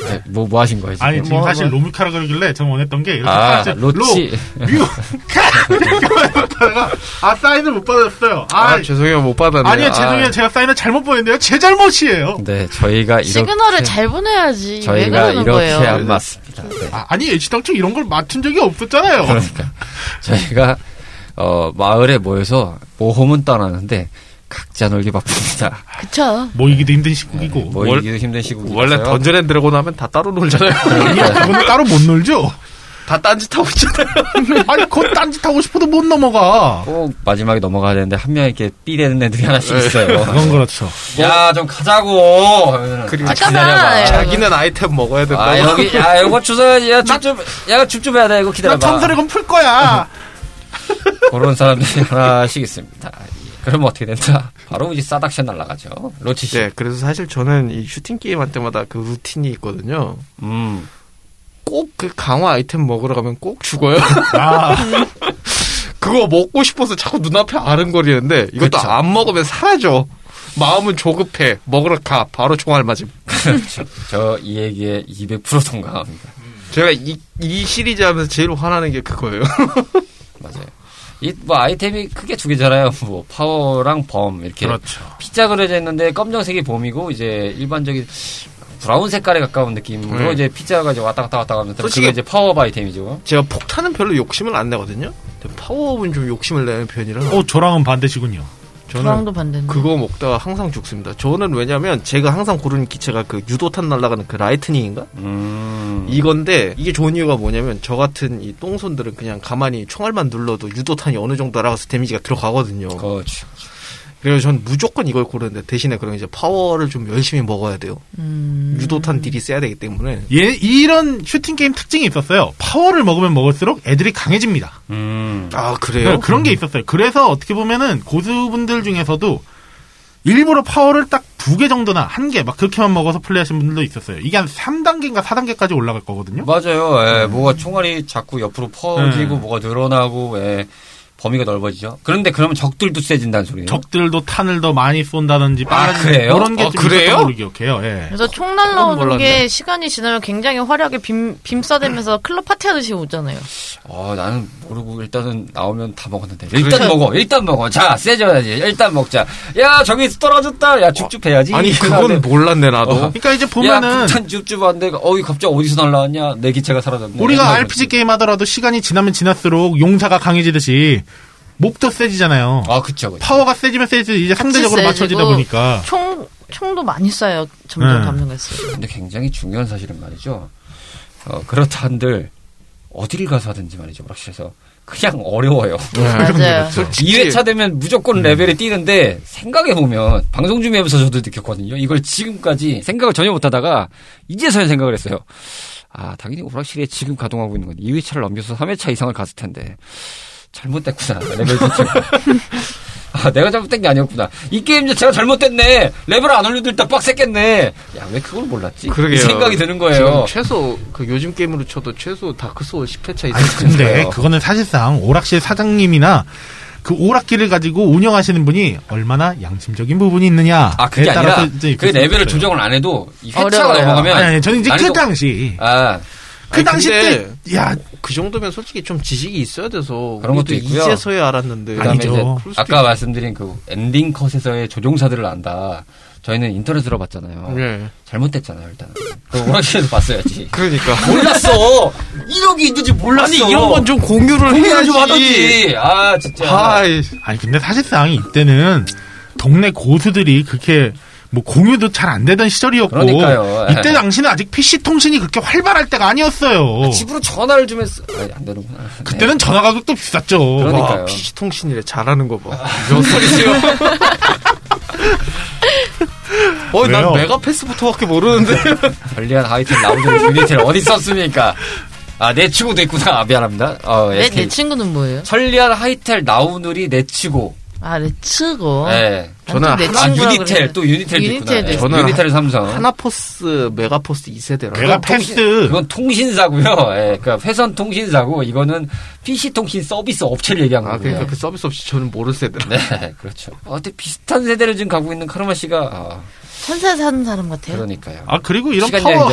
네, 뭐, 뭐 하신 거예요, 지금? 아니, 지금 뭐, 사실 뭐. 로미카라 그러길래 전 원했던 게 이렇게 아, 로치. 로, 뮤, 카 (laughs) 이렇게 말했다가 아 사인을 못 받았어요. 아, 아, 죄송해요. 못 받았네. 아니요 죄송해요 제가 사인을 잘못 보냈는데요 제 잘못이에요. 네, 저희가 이렇게. 시그널을 잘 보내야지. 왜 저희가 이렇게 거예요? 안 맞습니다. 네. 아, 아니 애시당초 이런 걸 맡은 적이 없었잖아요. 그러니까 저희가 어 마을에 모여서 모험은 떠나는데 각자 놀기 바쁩니다. 그쵸. 모이기도 힘든 시국이고 모이기도 힘든 시국이어요. 원래 Dungeon and Dragon 하면 다 따로 놀잖아요. (laughs) 그거는 따로 못 놀죠. 다 딴짓 하고 있잖아요. (laughs) 아니 그건 딴짓 하고 싶어도 못 넘어가. 꼭 마지막에 넘어가야 되는데 한 명 이렇게 삐대는 애들이 하나씩 있어요. 그건 그렇죠. 야 좀 가자고. 그리고 아. 기다려봐. 자기는 아이템 먹어야 된다고. 아 여기 야 이거 주워야지. 야줍줍야줍줍 해야 돼. 이거 나 기다려봐. 탐사력은 풀 거야. 그런 사람들이 하나씩 있습니다. 그러면 어떻게 된다? 바로 이제 싸닥션 날라가죠. 로치 씨. 네, 그래서 사실 저는 이 슈팅 게임 할 때마다 그 루틴이 있거든요. 음. 꼭 그 강화 아이템 먹으러 가면 꼭 죽어요. (laughs) 아, (laughs) 그거 먹고 싶어서 자꾸 눈앞에 아른거리는데 이것도 그쵸. 안 먹으면 사라져. 마음은 조급해. 먹으러 가. 바로 총알 맞음. 저 이 얘기에 200% 동감합니다. 제가 이, 이 시리즈 하면서 제일 화나는 게 그거예요. (laughs) 맞아요. 이 뭐 아이템이 크게 두 개잖아요. (laughs) 뭐 파워랑 bomb 이렇게 그렇죠. P자 그려져 있는데 검정색이 bomb이고 이제 일반적인 brown 색깔에 가까운 느낌으로 네. 이제 P자가 이제 왔다 갔다 왔다 가면서 그게 이제 파워 아이템이죠. 제가 폭탄은 별로 욕심을 안 내거든요. 파워업은 좀 욕심을 내는 편이라 어 저랑은 반대시군요. 저는 반대인데. 그거 먹다가 항상 죽습니다. 저는 왜냐면 제가 항상 고르는 기체가 그 유도탄 날아가는 그 Lightning인가? 음. 이건데 이게 좋은 이유가 뭐냐면 저 같은 이 똥손들은 그냥 가만히 총알만 눌러도 유도탄이 어느 정도 날아가서 데미지가 들어가거든요. 그렇죠. 그래서 전 무조건 이걸 고르는데 대신에 그럼 이제 파워를 좀 열심히 먹어야 돼요. 음. 유도탄 deal이 세야 되기 때문에 얘 이런 슈팅 게임 특징이 있었어요. 파워를 먹으면 먹을수록 애들이 강해집니다. 음. 아 그래요? 그런 게 있었어요. 그래서 어떻게 보면은 고수분들 중에서도 일부러 파워를 딱 두 개 정도나 한 개 막 그렇게만 먹어서 플레이하시는 분들도 있었어요. 이게 한 3단계인가 4단계까지 올라갈 거거든요. 맞아요. 예, 뭐가 총알이 자꾸 옆으로 퍼지고 네. 뭐가 늘어나고 예, 범위가 넓어지죠. 그런데 그러면 적들도 세진다는 소리예요. 적들도 탄을 더 많이 쏜다든지 빨라지는 그래요? 그런 게 아, 좀 그래요? 있었던 걸로 기억해요. 예. 그래서 총 날라오는. 게 시간이 지나면 굉장히 화려하게 빔, 빔 쏴대면서 클럽 파티하듯이 오잖아요. 어, 나는 모르고 일단은 나오면 다 먹었는데. 일단 먹어. 일단 먹어. 자, 세져야지. 일단 먹자. 야, 저기 떨어졌다. 야, 쭉쭉 해야지. 아니 그건 몰랐네 나도. 어. 그러니까 이제 야, 보면은 폭탄 쭉쭉 왔는데, 어이, 갑자기 어디서 날라왔냐? 내 기체가 사라졌네. 우리가 RPG. 게임 하더라도 시간이 지나면 지날수록 용사가 강해지듯이 몹도 세지잖아요. 아, 그쵸, 그쵸. 파워가 세지면 세지면 이제 상대적으로 맞춰지다 보니까 총, 총도 많이 쏴요. 점점 네. 감정했어요. 근데 굉장히 중요한 사실은 말이죠. 어, 그렇다 한들, 어디를 가서 하든지 말이죠. 확실해서. 그냥 어려워요. 맞아요. 솔직히 2회차 되면 무조건 레벨이 뛰는데 생각해보면 방송 준비하면서 저도 느꼈거든요. 이걸 지금까지 생각을 전혀 못하다가 이제서야 생각을 했어요. 아 당연히 오락실에 지금 가동하고 있는 건 2회차를 넘겨서 3회차 이상을 갔을 텐데 잘못됐구나 레벨 자체가. (laughs) 아 내가 잘못된 게 아니었구나. 이 게임 자체가 잘못됐네. 레벨 안 올려도 일단 빡셌겠네. 야 왜 그걸 몰랐지? 그러게요. 이 생각이 드는 거예요. 최소 그 요즘 게임으로 쳐도 최소 Dark Soul 10회차 이상. 아니 근데. 그거는 사실상 오락실 사장님이나 그 오락기를 가지고 운영하시는 분이 얼마나 양심적인 부분이 있느냐. 아 그게 아니라 그 레벨을. 조정을 안 해도 이 회차가. 넘어가면 아니, 아니 저는 이제 그 난이도- 당시 아, 그 아니, 당시 때, 야, 그 정도면 솔직히 좀 지식이 있어야 돼서 그런 것도 있고요. 이제서야 알았는데 아니죠. 아까 있고. 말씀드린 그 엔딩 컷에서의 조종사들을 안다. 저희는 인터넷으로 봤잖아요. 네. 잘못됐잖아요, 일단. 그 오락실에서 봤어야지. (laughs) 그러니까 몰랐어. 이력이 있는지 몰랐어. 아니 이런 건 좀 공유를 공유를 해야지 좀 하던지. 아 진짜. 아이, 아니 근데 사실상 이때는 동네 고수들이 그렇게 뭐 공유도 잘 안 되던 시절이었고 그러니까요. 이때 당시는 아직 PC 통신이 그렇게 활발할 때가 아니었어요. 집으로 전화를 좀 했어. 아니, 안 되는구나. 그때는 전화 가격도 비쌌죠. 그러니까요. 와, PC 통신이래 잘하는 거 봐. 몇 소리세요? (laughs) 어, 난? 메가패스부터밖에 모르는데. (laughs) 편리한 하이텔 나오는 유니텔 어디 썼습니까? 아, 내 친구도 있구나. 아, 미안합니다. 어, 내, SK. 내 친구는 뭐예요? 천리안 하이텔 나우누리 넷츠고. 아, 넷츠고. 예. 저는 내 하- 아, 유니텔. 그래. 또 유니텔도 있구나. 유니텔도 예. 있구나. 유니텔 삼성. 하나포스, 메가포스 2세대라. 메가패스 그건 통신사고요. (laughs) 예. 그러니까 회선 통신사고 이거는 PC 통신 서비스 업체를 얘기한 아, 거고요. 그러니까 그 서비스 없이 저는 모르는 세대라. 네, 그렇죠. 어때 비슷한 세대를 지금 가고 있는 카르마 씨가 아, 천사 사는 사람 같아요. 그러니까요. 아 그리고 이런 시간 파워.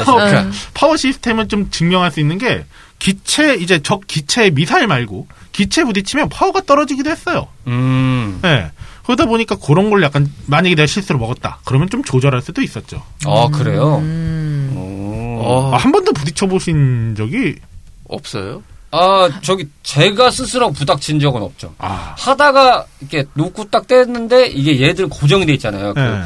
파워 시스템을 좀 증명할 수 있는 게 기체 이제 적 기체의 미사일 말고 기체 부딪히면 파워가 떨어지기도 했어요. 음. 예. 그러다 보니까 그런 걸 약간 만약에 내가 실수로 먹었다. 그러면 좀 조절할 수도 있었죠. 아, 그래요? 음. 오. 어, 아, 한 번도 부딪혀 보신 적이 없어요? 아, 저기 제가 스스로 부닥친 적은 없죠. 아, 하다가 이렇게 놓고 딱 뗐는데 이게 얘들 고정이 돼 있잖아요. 그 예.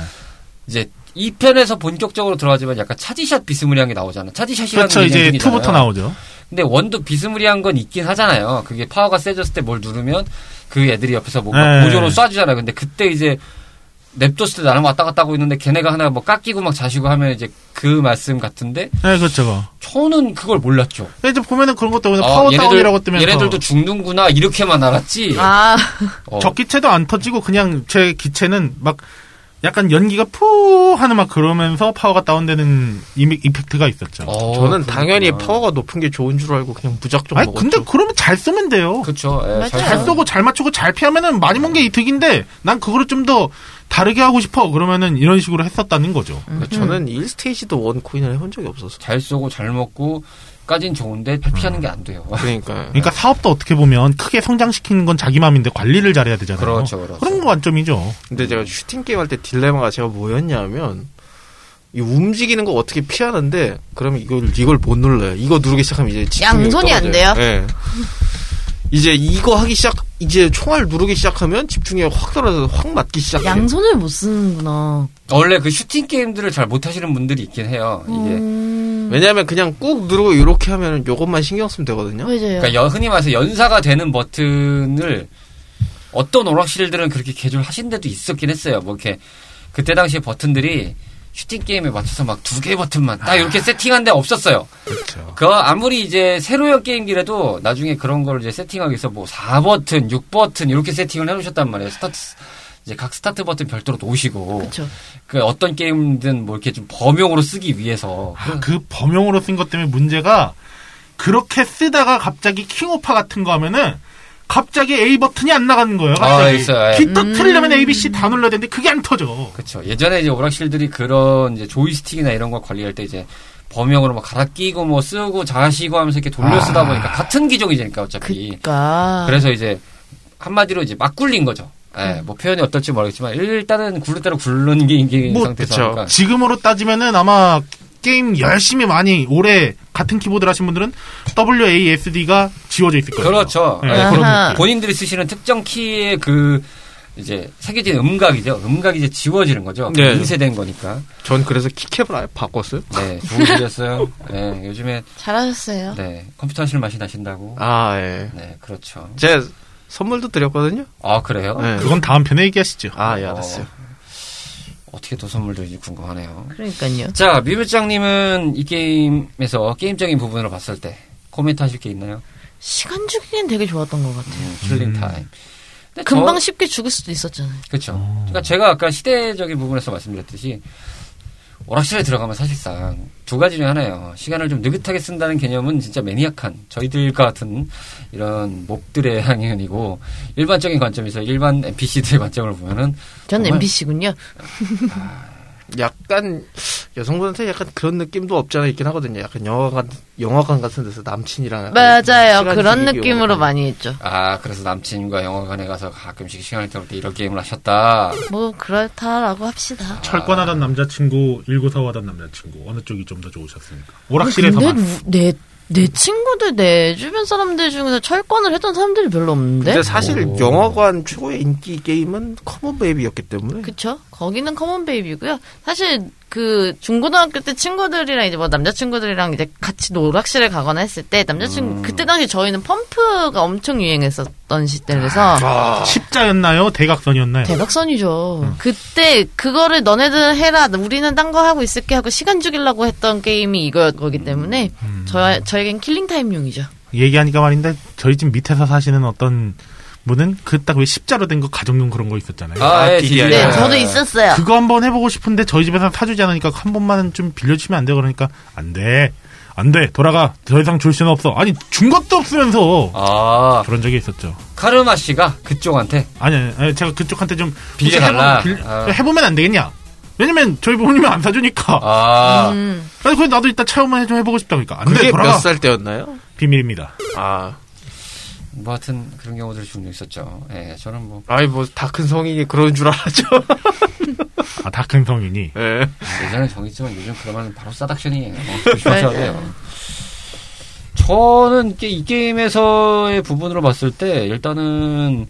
이제 2편에서 본격적으로 들어가지만 약간 charge shot 비스무리한 게 나오잖아. 차지샷이라는 그렇죠. 게 이제. two부터 나오죠. 근데 one도 비스무리한 건 있긴 하잖아요. 그게 파워가 세졌을 때 뭘 누르면 그 애들이 옆에서 뭔가 네. 보조로 쏴주잖아요. 근데 그때 이제 냅뒀을 때 나는 왔다 갔다 하고 있는데 걔네가 하나 뭐 깎이고 막 자시고 하면 이제 그 말씀 같은데 네, 그렇죠. 저는 그걸 몰랐죠. 근데 이제 보면은 그런 것도 아, power down이라고 뜨면서 얘네들도 죽는구나 이렇게만 알았지. 아, 어, 적기체도 안 터지고 그냥 제 기체는 막 약간 연기가 푸 하는 막 그러면서 파워가 다운되는 이미, effect가 있었죠. 어, 저는 그렇구나. 당연히 파워가 높은 게 좋은 줄 알고 그냥 무작정 아니 먹었죠. 근데 그러면 잘 쏘면 돼요. 그쵸. 예, 맞아요. 잘잘 쏘- 쏘고 잘 맞추고 잘 피하면은 많이 먹는 게 이득인데 난 그거를 좀 더 다르게 하고 싶어 그러면은 이런 식으로 했었다는 거죠. 그러니까 저는 1스테이지도 one coin을 해본 적이 없어서. 잘 쏘고 잘 먹고 까진 좋은데 회피하는 게안 돼요. (laughs) 그러니까. 그러니까 사업도 어떻게 보면 크게 성장시키는 건 자기 마음인데 관리를 잘해야 되잖아요. 그렇죠, 그렇죠. 런 관점이죠. 근데 제가 슈팅 게임 할 때 딜레마가 제가 뭐였냐면 이 움직이는 거 어떻게 피하는데 그러면 이걸 이걸 못 눌러요. 이거 누르기 시작하면 이제 양손이 안 떨어져요. 돼요? 네. 이제 이거 하기 시작 이제 총알 누르기 시작하면 집중력이 확 떨어져서 확 맞기 시작해요. 양손을 못 쓰는구나. 원래 그 슈팅 게임들을 잘 못 하시는 분들이 있긴 해요. 이게 음, 왜냐하면 그냥 꾹 누르고 이렇게 하면 요것만 신경 쓰면 되거든요. 맞아요. 그러니까 여- 흔히 말해서 연사가 되는 버튼을 어떤 오락실들은 그렇게 개조하신 데도 있었긴 했어요. 뭐 이렇게 그때 당시에 버튼들이 슈팅 게임에 맞춰서 막 두 개 버튼만 딱 이렇게 세팅한 데 없었어요. 그렇죠. 그 아무리 이제 세로형 게임기라도 나중에 그런 걸 이제 세팅하기 위해서 뭐 4버튼, 6버튼 이렇게 세팅을 해 놓으셨단 말이에요. 스타트 이제 각 스타트 버튼 별도로 놓으시고 그쵸. 그 어떤 게임든 뭐 이렇게 좀 범용으로 쓰기 위해서 아, 그 범용으로 쓴 것 때문에 문제가 그렇게 쓰다가 갑자기 킹오파 같은 거 하면은 갑자기 A 버튼이 안 나가는 거예요. 아, 갑자기. 있어요. 예. 기 터트리려면 A, B, C 다 눌러야 되는데 그게 안 터져. 그렇죠. 예전에 이제 오락실들이 그런 이제 조이스틱이나 이런 거 관리할 때 이제 범용으로 막 갈아 끼고 뭐 쓰고 자시고 하면서 이렇게 돌려 쓰다 아. 보니까 같은 기종이니까 어차피. 그니까. 그래서 이제 한마디로 이제 막 굴린 거죠. 예, 뭐 표현이 어떨지 모르겠지만 일단은 굴릴 대로 굴른 게 인기 뭐. 하니까. 지금으로 따지면은 아마 게임 열심히 많이 오래 같은 키보드를 하신 분들은 WASD가 지워져 있을 거예요. 그렇죠. 네. 느낌. 본인들이 쓰시는 특정 키의 그 이제 새겨진 음각이죠. 음각이 이제 지워지는 거죠. 네. 인쇄된 거니까. 전 그래서 keycap을 아예 바꿨어요. 네, 좋으시겠어요. 네, 요즘에 잘하셨어요. 네 컴퓨터 하실 맛이 나신다고. 아 예. 네, 그렇죠. 제가 선물도 드렸거든요. 아 그래요? 네. 그건 다음 편에 얘기하시죠. 아 예 알았어요. 어 떻게 또 선물 드릴지 궁금하네요. 그러니까요. 자, 미물장님은 이 게임에서 게임적인 부분으로 봤을 때 코멘트 하실 게 있나요? 시간 죽이기는 되게 좋았던 것 같아요. 음, killing time. 근데 금방 저- 쉽게 죽을 수도 있었잖아요. 그렇죠. 그러니까 제가 아까 시대적인 부분에서 말씀드렸듯이 오락실에 들어가면 사실상 두 가지 중에 하나예요. 시간을 좀 느긋하게 쓴다는 개념은 진짜 maniac한 저희들 같은 이런 mob들의 향연이고 일반적인 관점에서 일반 NPC들의 관점을 보면은 전 정말- NPC군요. 약간 여성분한테 약간 그런 느낌도 없잖아 있긴 하거든요. 약간 영화관 영화관 같은 데서 남친이랑 맞아요. 그런 느낌으로. 많이 했죠. 아 그래서 남친과 영화관에 가서 가끔씩 시간을 때울 때 이런 게임을 하셨다. 뭐 그렇다라고 합시다. 철권하던 남자친구, 1945 하던 남자친구 어느 쪽이 좀 더 좋으셨습니까? 오락실에서만. 근데 누- 내, 내 친구들, 내 주변 사람들 중에서 철권을 했던 사람들이 별로 없는데? 근데 사실 오. 영화관 최고의 인기 게임은 컴온 베이비였기 때문에 그쵸? 거기는 컴온 베이비고요. 사실 그 중고등학교 때 친구들이랑 이제 뭐 남자친구들이랑 이제 같이 오락실에 가거나 했을 때 남자친구 그때 당시 저희는 펌프가 엄청 유행했었던 시대라서 아, 십자였나요? 대각선이었나요? 대각선이죠. 그때 그거를 너네들 해라. 우리는 딴 거 하고 있을게 하고 시간 죽이려고 했던 게임이 이거였기 때문에 저 저에겐 killing time용이죠. 얘기하니까 말인데 저희 집 밑에서 사시는 어떤 분은 그딱 왜 십자로 된 거 가정용 그런 거 있었잖아요. 아, 예, DDR. 네, DDR. 저도 있었어요. 그거 한번 해보고 싶은데 저희 집에서 사주지 않으니까 한 번만은 좀 빌려주면 안 돼 그러니까 안 돼. 안 돼. 돌아가. 더 이상 줄 수는 없어. 아니 준 것도 없으면서 아 그런 적이 있었죠. 카르마 씨가 그쪽한테 아니, 아니, 아니, 제가 그쪽한테 좀 빌려달라. 해보, 빌- 아. 해보면 안 되겠냐? 왜냐면 저희 부모님은 안 사주니까. 아 음. 아니 그래 나도 이따 체험을 좀 해보고 싶다니까. 안 돼. 그게 돌아가. 몇 살 때였나요? 비밀입니다. 아, 뭐 하여튼 그런 경우들이 종종 있었죠. 예, 저는 뭐 아이 뭐 다 큰 성인이 그런 줄 알았죠. 아, 다 큰 성인이. 예. 예전에 정했지만 요즘 그러면 바로 싸닥션이에요. 어, 조심하셔야 돼요. 저는 게- 이 게임에서의 부분으로 봤을 때 일단은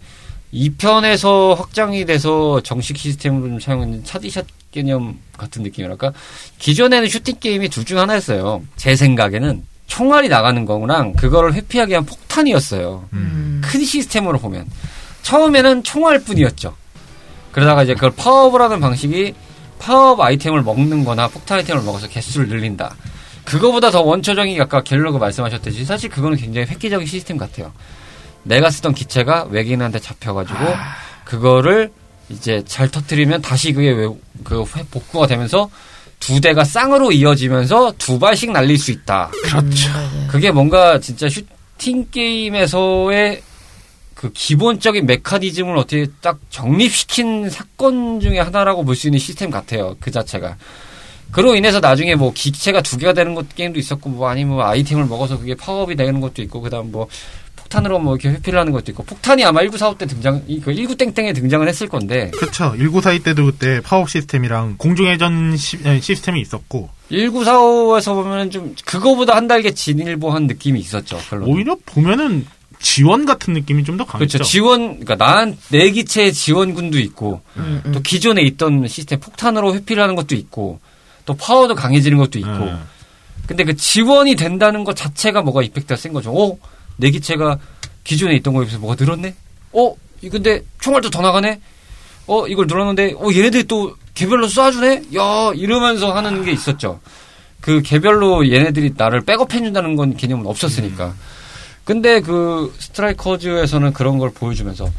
2편에서 확장이 돼서 정식 시스템으로 좀 사용하는 차디샷 개념 같은 느낌이랄까? 기존에는 슈팅 게임이 둘 중 하나였어요. 제 생각에는 총알이 나가는 거랑 그거를 회피하기 위한 폭탄이었어요. 음. 큰 시스템으로 보면 처음에는 총알뿐이었죠. 그러다가 이제 그걸 파업을 하는 방식이 파업 아이템을 먹는 거나 폭탄 아이템을 먹어서 개수를 늘린다. 그거보다 더 원초적인 게 아까 갤러그 말씀하셨듯이 사실 그거는 굉장히 획기적인 시스템 같아요. 내가 쓰던 기체가 외계인한테 잡혀가지고 그거를 이제 잘 터트리면 다시 그게 왜, 그 회- 복구가 되면서 두 대가 쌍으로 이어지면서 두 발씩 날릴 수 있다. 그렇죠. 그게 뭔가 진짜 슈팅 게임에서의 그 기본적인 메커니즘을 어떻게 딱 정립시킨 사건 중에 하나라고 볼 수 있는 시스템 같아요. 그 자체가. 그로 인해서 나중에 뭐 기체가 두 개가 되는 것 게임도 있었고 뭐 아니면 뭐 아이템을 먹어서 그게 파워업이 되는 것도 있고 그다음 뭐 폭탄으로 뭐 이렇게 회피를 하는 것도 있고 폭탄이 아마 1945 때 등장 이그 19 땡땡에 등장을 했을 건데 그렇죠. 1942 때도 그때 파업 시스템이랑 공중회전 시, 에, 시스템이 있었고 1945에서 보면은 좀 그거보다 한 단계 진일보한 느낌이 있었죠. 별로. 오히려 보면은 지원 같은 느낌이 좀 더 강했죠. 그렇죠. 지원, 그러니까 난 내 기체의 지원군도 있고, 음, 음. 또 기존에 있던 시스템 폭탄으로 회피를 하는 것도 있고, 또 파워도 강해지는 것도 있고. 네. 근데 그 지원이 된다는 것 자체가 뭐가 이펙트가 센 거죠. 어? 내 기체가 기존에 있던 거에 비해서 뭐가 늘었네? 어? 이 근데 총알도 더 나가네? 어? 이걸 눌렀는데, 어? 얘네들이 또 개별로 쏴주네? 야, 이러면서 하는 게 있었죠. 그 개별로 얘네들이 나를 백업해준다는 건 개념은 없었으니까. 근데 그 스트라이커즈에서는 그런 걸 보여주면서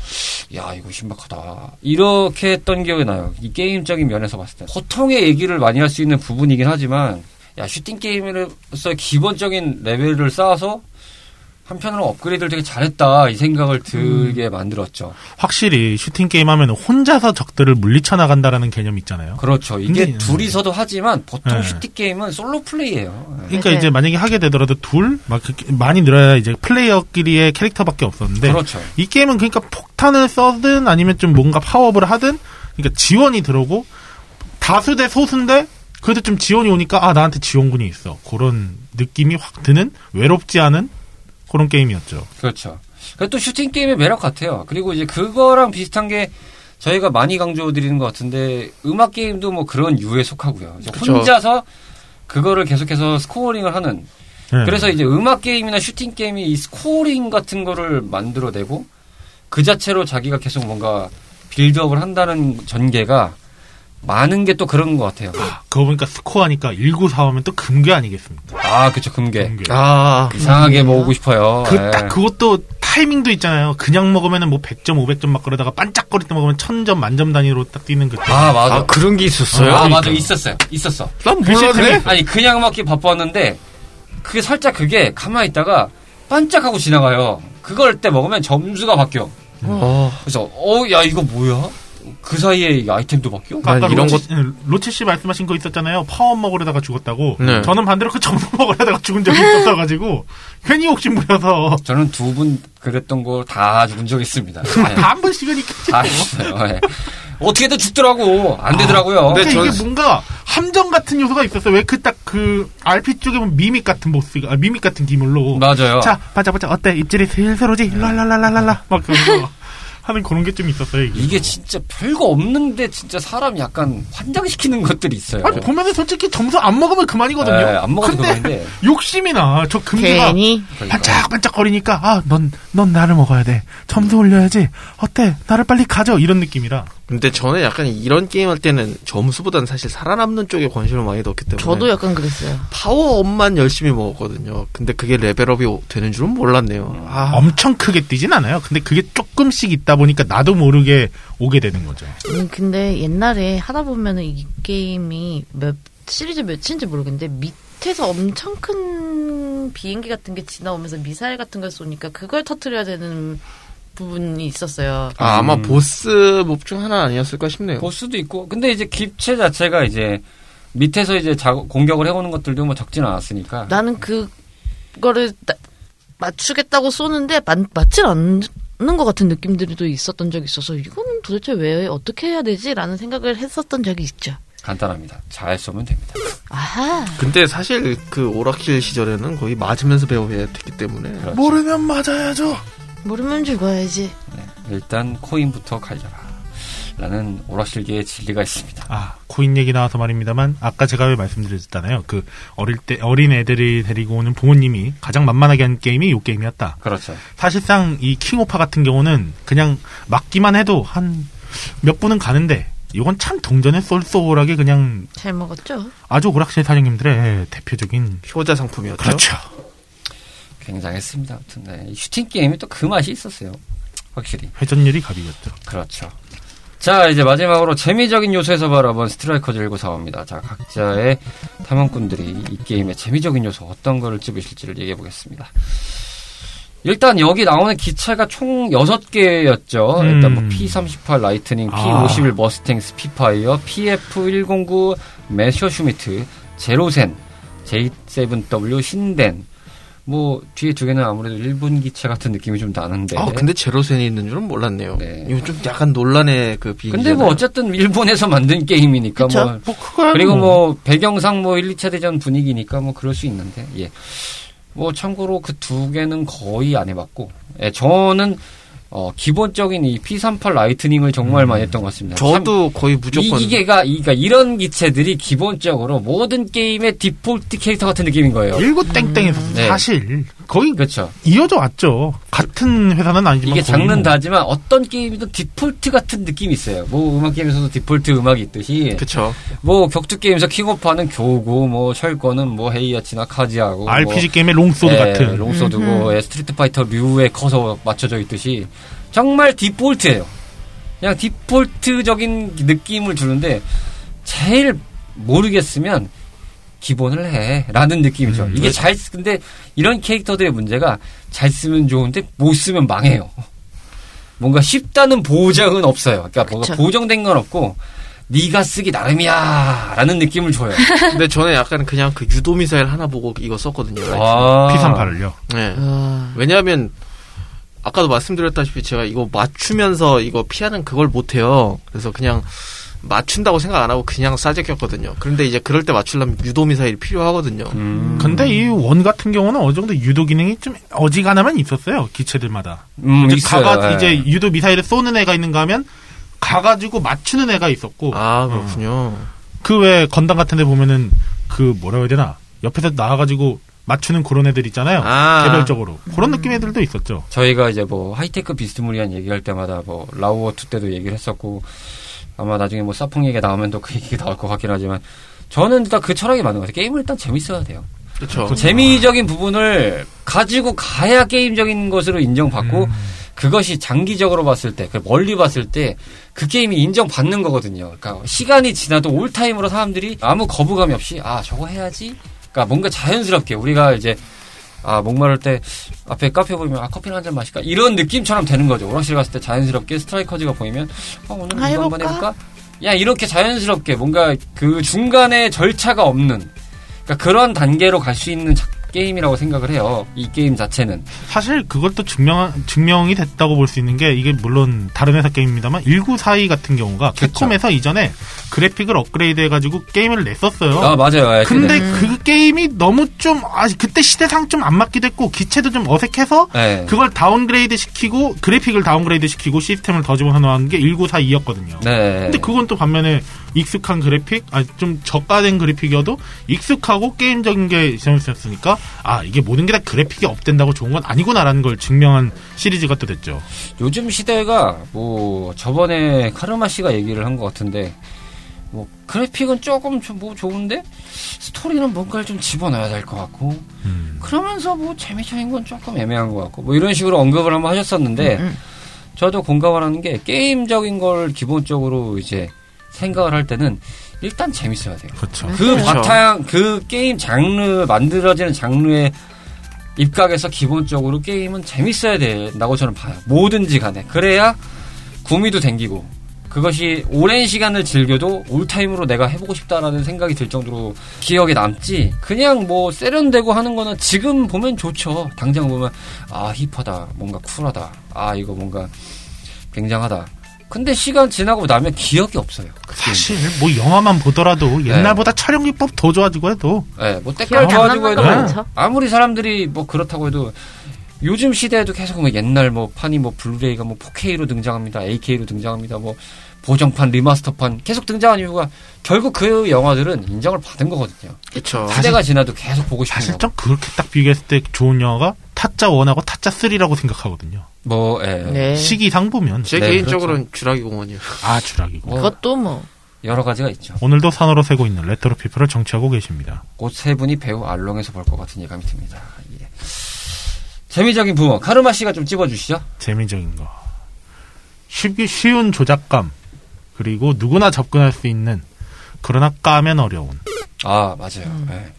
야 이거 신박하다 이렇게 했던 기억이 나요 이 게임적인 면에서 봤을 때 보통의 얘기를 많이 할 수 있는 부분이긴 하지만 야 슈팅 게임으로서 기본적인 레벨을 쌓아서 한편으로 업그레이드를 되게 잘했다 이 생각을 들게 만들었죠. 확실히 슈팅 게임 하면 혼자서 적들을 물리쳐 나간다라는 개념 있잖아요. 그렇죠. 이게 근데, 둘이서도 하지만 보통 네. 슈팅 게임은 솔로 플레이예요. 그러니까 네. 이제 만약에 하게 되더라도 둘, 막 그렇게 많이 늘어야 이제 플레이어끼리의 캐릭터밖에 없었는데 그렇죠. 이 게임은 그러니까 폭탄을 쓰든 아니면 좀 뭔가 파워업을 하든 그러니까 지원이 들어오고 다수 대 소수인데 그래도 좀 지원이 오니까 아 나한테 지원군이 있어. 그런 느낌이 확 드는 외롭지 않은 그런 게임이었죠. 그렇죠. 그또 슈팅 게임의 매력 같아요. 그리고 이제 그거랑 비슷한 게 저희가 많이 강조드리는 것 같은데 음악 게임도 뭐 그런 유에 속하고요. 혼자서 그거를 계속해서 scoring을 하는. 네. 그래서 이제 음악 게임이나 슈팅 게임이 이 scoring 같은 거를 만들어내고 그 자체로 자기가 계속 뭔가 build up을 한다는 전개가 많은 게 또 그런 것 같아요. 그거 보니까 스코어니까 1945면 또 금괴 아니겠습니까? 아, 그쵸, 금괴. 금괴. 아, 이상하게 모으고 싶어요. 그, 예. 딱 그것도 타이밍도 있잖아요. 그냥 먹으면은 뭐 100점, 500점 막 그러다가 반짝거릴 때 먹으면 1000점, 만점 단위로 딱 뛰는 그. 아, 맞아. 아, 그런 게 있었어요? 아, 맞아. 그러니까. 있었어요. 있었어. 난그 몰랐네? 시스템이- 아니 그냥 먹기 바빴는데 그게 살짝 그게 가만히 있다가 반짝하고 지나가요. 그럴 때 먹으면 점수가 바뀌어. 어. 그래서 어 야 이거 뭐야? 그 사이에 이 아이템도 바뀌어? 난 아까 이런 로치, 로치 씨 말씀하신 거 있었잖아요. 파워 먹으려다가 죽었다고. 네. 저는 반대로 그 점수 먹으려다가 죽은 적이 있었어가지고 괜히 욕심 부려서 저는 두 분 그랬던 거 다 죽은 적 있습니다. 네. 다한 번씩은 있겠죠. 다 있어요. 네. 어떻게든 죽더라고. 안 되더라고요. 근데 그러니까 저는- 이게 뭔가 함정 같은 요소가 있었어요. 왜 그 딱그 RP 쪽에 보면 미믹 같은 보스가 아, 미믹 같은 기물로 맞아요. 자 반짝반짝 어때 입질이 슬슬 오지 랄랄랄랄랄라 막 그러면서 하는 그런 게 좀 있었어요. 이게, 이게 진짜 별거 없는데 진짜 사람 약간 환장시키는 것들이 있어요. 아니 보면은 솔직히 점수 안 먹으면 그만이거든요. 네, 안 먹어도 근데 그만인데. 욕심이 나. 저 금지가. 반짝반짝거리니까 아, 넌, 넌 나를 먹어야 돼. 점수 올려야지. 어때? 나를 빨리 가져. 이런 느낌이라. 근데 저는 약간 이런 게임 할 때는 점수보다는 사실 살아남는 쪽에 관심을 많이 뒀기 때문에 저도 약간 그랬어요. 파워업만 열심히 먹었거든요. 근데 그게 레벨업이 오- 되는 줄은 몰랐네요. 아, 엄청 크게 뛰진 않아요. 근데 그게 조금씩 있다 보니까 나도 모르게 오게 되는 거죠. 음, 근데 옛날에 하다 보면은 이 게임이 몇 시리즈 몇인지 모르겠는데 밑에서 엄청 큰 비행기 같은 게 지나오면서 미사일 같은 걸 쏘니까 그걸 터트려야 되는 부분이 있었어요. 아, 아마 음. 보스 몹 중 하나 아니었을까 싶네요. 보스도 있고. 근데 이제 기체 자체가 이제 밑에서 이제 자, 공격을 해오는 것들도 뭐 적진 않았으니까. 나는 그거를 나- 맞추겠다고 쏘는데 맞, 맞질 않는 것 같은 느낌들도 있었던 적이 있어서 이건 도대체 왜 어떻게 해야 되지? 라는 생각을 했었던 적이 있죠. 간단합니다. 잘 쏘면 됩니다. 아하. 근데 사실 그 오락실 시절에는 거의 맞으면서 배워야 됐기 때문에 그렇죠. 모르면 맞아야죠. 모르면 죽어야지. 네. 일단 코인부터 갈려라. 라는 오락실계의 진리가 있습니다. 아, 코인 얘기 나와서 말입니다만, 아까 제가 왜 말씀드렸잖아요. 그, 어릴 때, 어린 애들이 데리고 오는 부모님이 가장 만만하게 한 게임이 이 게임이었다. 그렇죠. 사실상 이 킹오파 같은 경우는 그냥 맞기만 해도 한 몇 분은 가는데, 이건 참 동전에 쏠쏠하게 그냥 잘 먹었죠? 아주 오락실 사장님들의 대표적인. 효자 상품이었죠. 그렇죠. 굉장했습니다. 아무튼, 네. 이 슈팅 게임이 또 그 맛이 있었어요. 확실히. 회전율이 갑이었죠. 그렇죠. 자, 이제 마지막으로 재미적인 요소에서 바라본 스트라이커즈 1945입니다. 자, 각자의 탐험꾼들이 이 게임의 재미적인 요소 어떤 거를 집으실지를 얘기해 보겠습니다. 일단 여기 나오는 기체가 총 6개였죠. 음. 일단 뭐 P38 라이트닝, 아. P51 머스탱 스핏파이어, BF109 메셔슈미트, 제로센, J7W 신덴. 뭐 뒤에 두 개는 아무래도 일본 기체 같은 느낌이 좀 나는데. 아, 근데 제로센이 있는 줄은 몰랐네요. 네. 이거 좀 약간 논란의 그 비행기. 근데 뭐 어쨌든 일본에서 만든 게임이니까 그쵸? 뭐 뭐. 그리고 뭐 배경상 뭐 1, 2차 대전 분위기니까 뭐 그럴 수 있는데 예. 뭐 참고로 그 두 개는 거의 안 해봤고 예, 저는 어 기본적인 이 P38 라이트닝을 정말 많이 했던 것 같습니다. 저도 거의 무조건 이, 이게가 이- 그러니까 이런 기체들이 기본적으로 모든 게임의 디폴트 캐릭터 같은 느낌인 거예요. 일고 땡땡에서 네. 사실 거의 그렇죠. 이어져 왔죠. 같은 회사는 아니지만 이게 장르는 뭐. 다지만 어떤 게임이든 디폴트 같은 느낌이 있어요. 뭐 음악 게임에서도 디폴트 음악이 있듯이 그쵸. 뭐 격투 게임에서 킹오파는 쿄고 뭐 철권은 뭐 헤이하치나 카즈야고 RPG 게임의 롱소드 뭐, 같은. 예, 롱소드고 예, 스트리트 파이터 류에 커서 맞춰져 있듯이 정말 디폴트예요. 그냥 디폴트적인 느낌을 주는데 제일 모르겠으면 기본을 해라는 느낌이죠. 음, 이게 잘 쓰- 근데 이런 캐릭터들의 문제가 잘 쓰면 좋은데 못 쓰면 망해요. 뭔가 쉽다는 보장은 없어요. 그러니까 뭔가 그쵸. 보정된 건 없고 네가 쓰기 나름이야라는 느낌을 줘요. 근데 저는 약간 그냥 그 유도 미사일 하나 보고 이거 썼거든요. 아. P38을요. 네. 아, 왜냐하면 아까도 말씀드렸다시피 제가 이거 맞추면서 이거 피하는 그걸 못해요. 그래서 그냥 맞춘다고 생각 안 하고 그냥 싸제 꼈거든요. 그런데 이제 그럴 때 맞추려면 유도 미사일이 필요하거든요. 음. 근데 이 원 같은 경우는 어느 정도 유도 기능이 좀 어지간하면 있었어요. 기체들마다. 음, 이제 있어요. 가가 예. 이제 유도 미사일을 쏘는 애가 있는가 하면 가가지고 맞추는 애가 있었고 아 그렇군요. 그외 건담 같은 데 보면은 그 뭐라고 해야 되나 옆에서 나와가지고 맞추는 그런 애들 있잖아요. 아. 개별적으로 그런 느낌 애들도 있었죠. 저희가 이제 뭐 하이테크 비스무리한 얘기할 때마다 뭐 라오어 2 때도 얘기를 했었고 아마 나중에 뭐 사풍 얘기 나오면 또 그 얘기가 나올 것 같긴 하지만 저는 일단 그 철학이 맞는 것 같아요. 게임을 일단 재밌어야 돼요. 그렇죠. 재미적인 부분을 가지고 가야 게임적인 것으로 인정받고 음. 그것이 장기적으로 봤을 때, 그 멀리 봤을 때 그 게임이 인정받는 거거든요. 그러니까 시간이 지나도 all time으로 사람들이 아무 거부감이 없이 아 저거 해야지. 그러니까 뭔가 자연스럽게 우리가 이제 아 목마를 때 앞에 카페 보이면 아 커피 한 잔 마실까 이런 느낌처럼 되는 거죠. 오락실 갔을 때 자연스럽게 스트라이커즈가 보이면 아 오늘 아, 이거 한번 해볼까? 해볼까? 야 이렇게 자연스럽게 뭔가 그 중간에 절차가 없는 그러니까 그런 단계로 갈 수 있는 자- 게임이라고 생각을 해요. 이 게임 자체는 사실 그것도 증명 증명이 됐다고 볼 수 있는 게 이게 물론 다른 회사 게임입니다만 1942 같은 경우가 그쵸. 캡콤에서 이전에 그래픽을 업그레이드 해가지고 게임을 냈었어요. 아 맞아요. 예, 근데 음. 그 게임이 너무 좀, 아, 그때 시대상 좀 안 맞기도 했고, 기체도 좀 어색해서, 예. 그걸 다운그레이드 시키고, 그래픽을 다운그레이드 시키고, 시스템을 더 집어넣은 게 1942였거든요. 네. 근데 그건 또 반면에 익숙한 그래픽, 아, 좀 저가된 그래픽이어도 익숙하고 게임적인 게 재밌었으니까, 아, 이게 모든 게 다 그래픽이 업된다고 좋은 건 아니구나라는 걸 증명한 시리즈가 또 됐죠. 요즘 시대가 뭐 저번에 카르마 씨가 얘기를 한 것 같은데 뭐 그래픽은 조금 좀뭐 좋은데 스토리는 뭔가를 좀 집어넣어야 될 것 같고 음. 그러면서 뭐 재미적인 건 조금 애매한 것 같고 뭐 이런 식으로 언급을 한번 하셨었는데 음. 저도 공감을 하는 게 게임적인 걸 기본적으로 이제 생각을 할 때는 일단 재밌어야 돼요. 그렇죠. 그 그렇죠. 바탕 그 게임 장르 만들어지는 장르의 입각에서 기본적으로 게임은 재밌어야 된다고 저는 봐요. 뭐든지 간에 그래야 구미도 댕기고 그것이 오랜 시간을 즐겨도 올타임으로 내가 해보고 싶다라는 생각이 들 정도로 기억에 남지 그냥 뭐 세련되고 하는 거는 지금 보면 좋죠 당장 보면 아 힙하다 뭔가 쿨하다 아 이거 뭔가 굉장하다 근데 시간 지나고 나면 기억이 없어요 그 게임. 사실, 뭐 영화만 보더라도 네. 옛날보다 촬영 기법 더 좋아지고 해도, 예, 뭐 때깔 좋아지고 해도 많죠. 아무리 사람들이 뭐 그렇다고 해도 요즘 시대에도 계속 보면 옛날 뭐 판이 뭐 블루레이가 뭐 4K로 등장합니다. 8K로 등장합니다. 뭐 보정판, 리마스터판 계속 등장한 이유가 결국 그 영화들은 인정을 받은 거거든요. 그쵸. 시대가 지나도 계속 보고 싶은 사실 거. 좀 그렇게 딱 비교했을 때 좋은 영화가 타짜 1하고 타짜 3라고 생각하거든요. 뭐 예. 네. 시기상 보면. 제 네, 개인적으로는 주라기 공원이요. 아, 쥬라기고. 뭐 그것도 뭐 여러 가지가 있죠. 오늘도 산으로 새고 있는 레트로 피플을 정치하고 계십니다. 곧 세 분이 배우 알롱에서 볼 것 같은 예감이 듭니다. 예. 재미적인 부모 카르마 씨가 좀 찝어주시죠. 재미적인 거. 쉽기 쉬운 조작감. 그리고 누구나 접근할 수 있는 그러나 까면 어려운. 아, 맞아요. 예.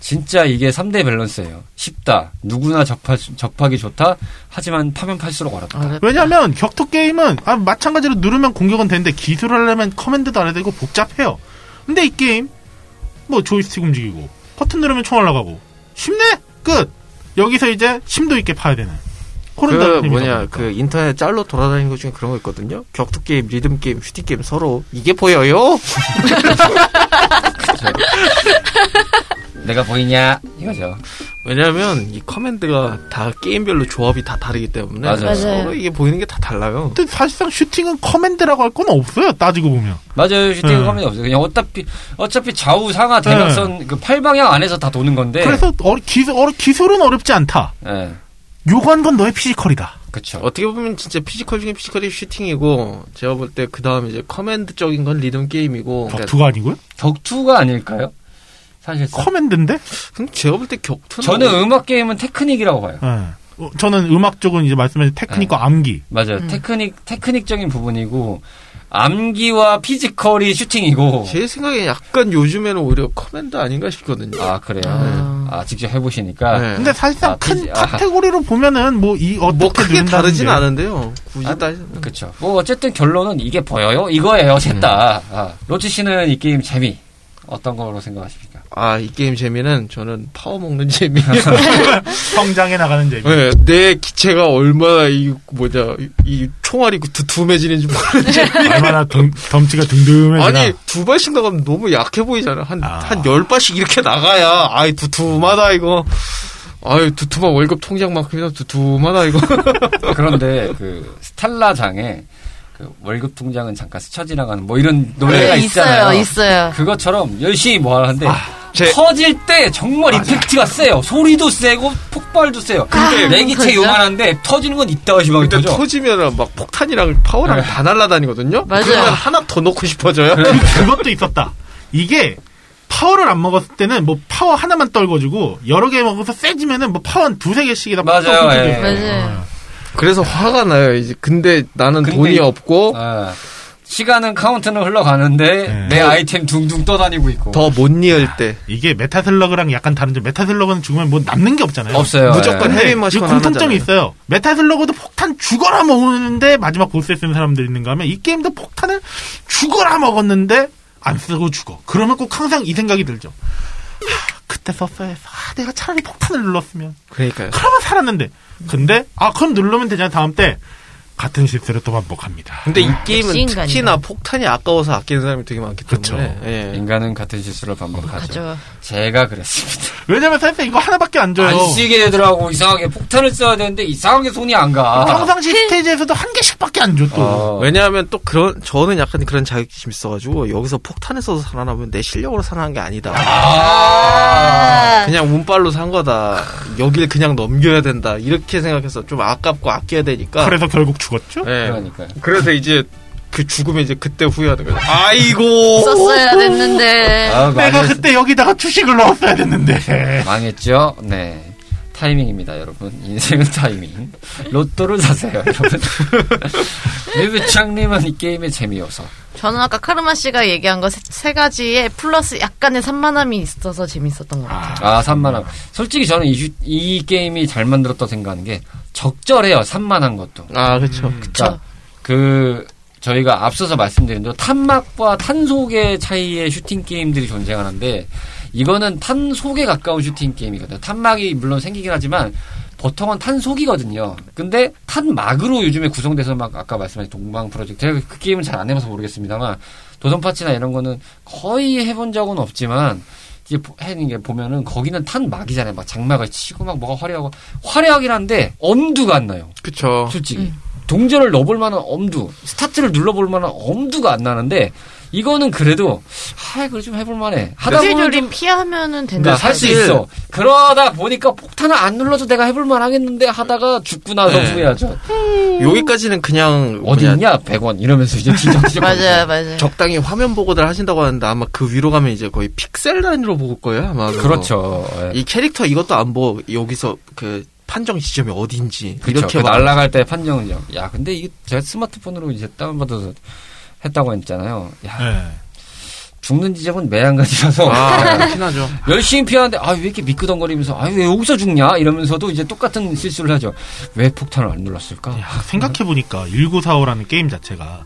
진짜 이게 3대 밸런스예요. 쉽다. 누구나 접하, 접하기 좋다. 하지만 파면 팔수록 어렵다. 어렵- 왜냐면 격투 게임은 아, 마찬가지로 누르면 공격은 되는데 기술을 하려면 커맨드도 안 해야 되고 복잡해요. 근데 이 게임 뭐 조이스틱 움직이고 버튼 누르면 총알 나가고 쉽네 끝. 여기서 이제 심도 있게 파야 되는. 그 뭐냐. 그 인터넷 짤로 돌아다니는 것 중에 그런 거 있거든요. 격투 게임, 리듬 게임, 슈팅 게임 서로 이게 보여요? (laughs) 내가 보이냐? 이거죠. 왜냐하면 이 커맨드가 다 게임별로 조합이 다 다르기 때문에 맞아요. 맞아요. 서로 이게 보이는 게 다 달라요. 근데 사실상 슈팅은 커맨드라고 할 건 없어요. 따지고 보면. 맞아요. 슈팅 네. 화면이 없어요. 그냥 어차피, 어차피 좌우 상하 대각선 그 팔방향 안에서 다 도는 건데. 그래서 어, 기술, 어, 기술은 어렵지 않다. 예. 요구한 건 너의 피지컬이다. 그쵸. 어떻게 보면 진짜 피지컬 중에 피지컬이 슈팅이고 제가 볼 때 그 다음 이제 커맨드적인 건 리듬 게임이고 그러니까 격투가 아니고요? 격투가 아닐까요? 사실상. 커맨드인데? 근데 제가 볼 때 격투는 저는 뭐- 음악 게임은 테크닉이라고 봐요. 예. 어, 저는 음악 쪽은 이제 말씀하신 테크닉과 암기. 맞아요. 음. 테크닉, 테크닉적인 부분이고, 암기와 피지컬이 슈팅이고. 제 생각에 약간 요즘에는 오히려 커맨드 아닌가 싶거든요. 아, 그래요? 아. 아, 직접 해보시니까. 네. 근데 사실상 아, 큰 아. 카테고리로 보면은 뭐 이 어떻게 뭐 크게 다르진 게 않은데요. 굳이 아, 따 그쵸. 뭐, 어쨌든 결론은 이게 보여요? 이거예요, 셋 다. 아, 로치 씨는 이 게임 재미, 어떤 거로 생각하십니까? 아, 이 게임 재미는 저는 파워 먹는 (laughs) 재미. (laughs) 성장해 나가는 재미. 네, 내 기체가 얼마나 이 뭐냐 이, 이 총알이 두툼해지는지 모르는 (laughs) 재미. 얼마나 덩, 덩치가 든든해지나. 아니 두 발씩 나가면 너무 약해 보이잖아. 한 아. 한열 발씩 이렇게 나가야 아이 두툼하다 이거. 아유 두툼한 월급 통장만큼이나 두툼하다 이거. 그런데 그 스탈라장에 그 월급 통장은 잠깐 스쳐 지나가는 뭐 이런 노래가 네, 있잖아요. 있어요, 있어요. 그것처럼 열심히 뭐 하는데 제- 터질 때 정말 effect가 세요. 소리도 세고 폭발도 세요. 근데 내 기체 그죠? 요만한데 터지는 건 이따가 근데 터져. 터지면은 막 폭탄이랑 파워랑 네. 다 날라다니거든요. 맞아요. 그러면 하나 더 넣고 싶어져요. 그래. 그것도 있었다. 이게 파워를 안 먹었을 때는 뭐 파워 하나만 떨궈주고 여러 개 먹어서 세지면은 뭐 파워 한 두세 개씩이다. 맞아요, 예. 맞아요. 그래서 화가 나요. 이제 근데 나는 근데 돈이 이- 없고 아, 시간은 카운트는 흘러가는데 네. 내 아이템 둥둥 떠다니고 있고 더 못 이을 때 이게 메탈슬러그랑 약간 다른 점 메탈슬러그는 죽으면 뭐 남는 게 없잖아요. 없어요. 무조건 예. 헤비 머신건 공통점이. 있어요. 메탈슬러그도 폭탄 죽어라 먹는데 마지막 보스에 쓰는 사람들이 있는가 하면 이 게임도 폭탄을 죽어라 먹었는데 안 쓰고 죽어. 그러면 꼭 항상 이 생각이 들죠. 하, 그때 썼어야 했어. 아, 내가 차라리 폭탄을 눌렀으면. 그러니까요. 그러면 살았는데. 근데 아 그럼 누르면 되잖아 다음 때 같은 실수를 또 반복합니다. 근데 이 게임은. 특히나 폭탄이 아까워서 아끼는 사람이 되게 많기. 때문에 예. 인간은 같은 실수를 반복하죠. 가죠. 제가 그랬습니다. (laughs) 왜냐면 사실 이거 하나밖에 안 줘요. 안 쓰게 되더라고. 이상하게 폭탄을 써야 되는데 이상하게 손이 안 가. 평상시 스테이지에서도 한 개씩밖에 안 줘 또. 어. 왜냐하면 또 그런 저는 약간 그런 자격심이 있어가지고 여기서 폭탄을 써서 살아남으면 내 실력으로 살아난 게 아니다. 아. 그냥 운빨로 산 거다. 여길 그냥 넘겨야 된다. 이렇게 생각해서 좀 아깝고 아껴야 되니까. 그래서 결국 죽 었죠. 예. 그러니까요. 그래서 이제 그 죽으면 이제 그때 후회하는 거죠. 아이고. 썼어야 됐는데. 아, 내가 그때 여기다가 주식을 넣었어야 됐는데. 망했죠? 네. 타이밍입니다, 여러분. 인생은 (laughs) 타이밍. 로또를 사세요, 여러분. (laughs) 류비창님은 이 게임의 재미여서. 저는 아까 카르마 씨가 얘기한 거 세 가지에 플러스 약간의 산만함이 있어서 재밌었던 것 같아요. 아, 산만함. 솔직히 저는 이, 슈- 이 게임이 잘 만들었다 생각하는 게 적절해요, 산만한 것도. 아 그렇죠. 자, 그 저희가 앞서서 말씀드린 대로 탄막과 탄속의 차이의 슈팅 게임들이 존재하는데 이거는 탄속에 가까운 슈팅 게임이거든요. 탄막이 물론 생기긴 하지만 보통은 탄속이거든요. 근데 탄막으로 요즘에 구성돼서 막 아까 말씀하신 동방 프로젝트 제가 그 게임은 잘 안 해봐서 모르겠습니다만 도전 파츠나 이런 거는 거의 해본 적은 없지만 보- 해는 게 보면은 거기는 탄 막이잖아요. 막 장막을 치고 막 뭐가 화려하고 화려하긴 한데 엄두가 안 나요. 그렇죠. 솔직히 동전을 넣어볼 만한 엄두 스타트를 눌러볼 만한 엄두가 안 나는데 이거는 그래도 아 그래 좀 해볼 만해. 하다 보면 좀 피하면은 된다. 그러니까 할수 사실- 있어. 그러다 보니까 폭탄을 안 눌러도 내가 해볼 만하겠는데 하다가 죽고 나서 네. 후회하죠. 여기까지는 그냥 어디 있냐 100원 이러면서 이제 뒤적뒤적 (laughs) 맞아요, 맞아요. 적당히 화면 보고들 하신다고 하는데 아마 그 위로 가면 이제 거의 픽셀 라인으로 볼 거예요 아마. 그렇죠. 예. 이 캐릭터 이것도 안 보고 여기서 그 판정 지점이 어딘지 그렇죠 이렇게 그막 날아갈 때 판정은 야 근데 이게 제가 스마트폰으로 이제 다운받아서 했다고 했잖아요 야 네. 죽는 지점은 매한가지라서 아, 하죠. (laughs) 열심히 피하는데 아 왜 이렇게 미끄덩거리면서 아 왜 여기서 죽냐 이러면서도 이제 똑같은 실수를 하죠. 왜 폭탄을 안 눌렀을까? 생각해 보니까 1945라는 게임 자체가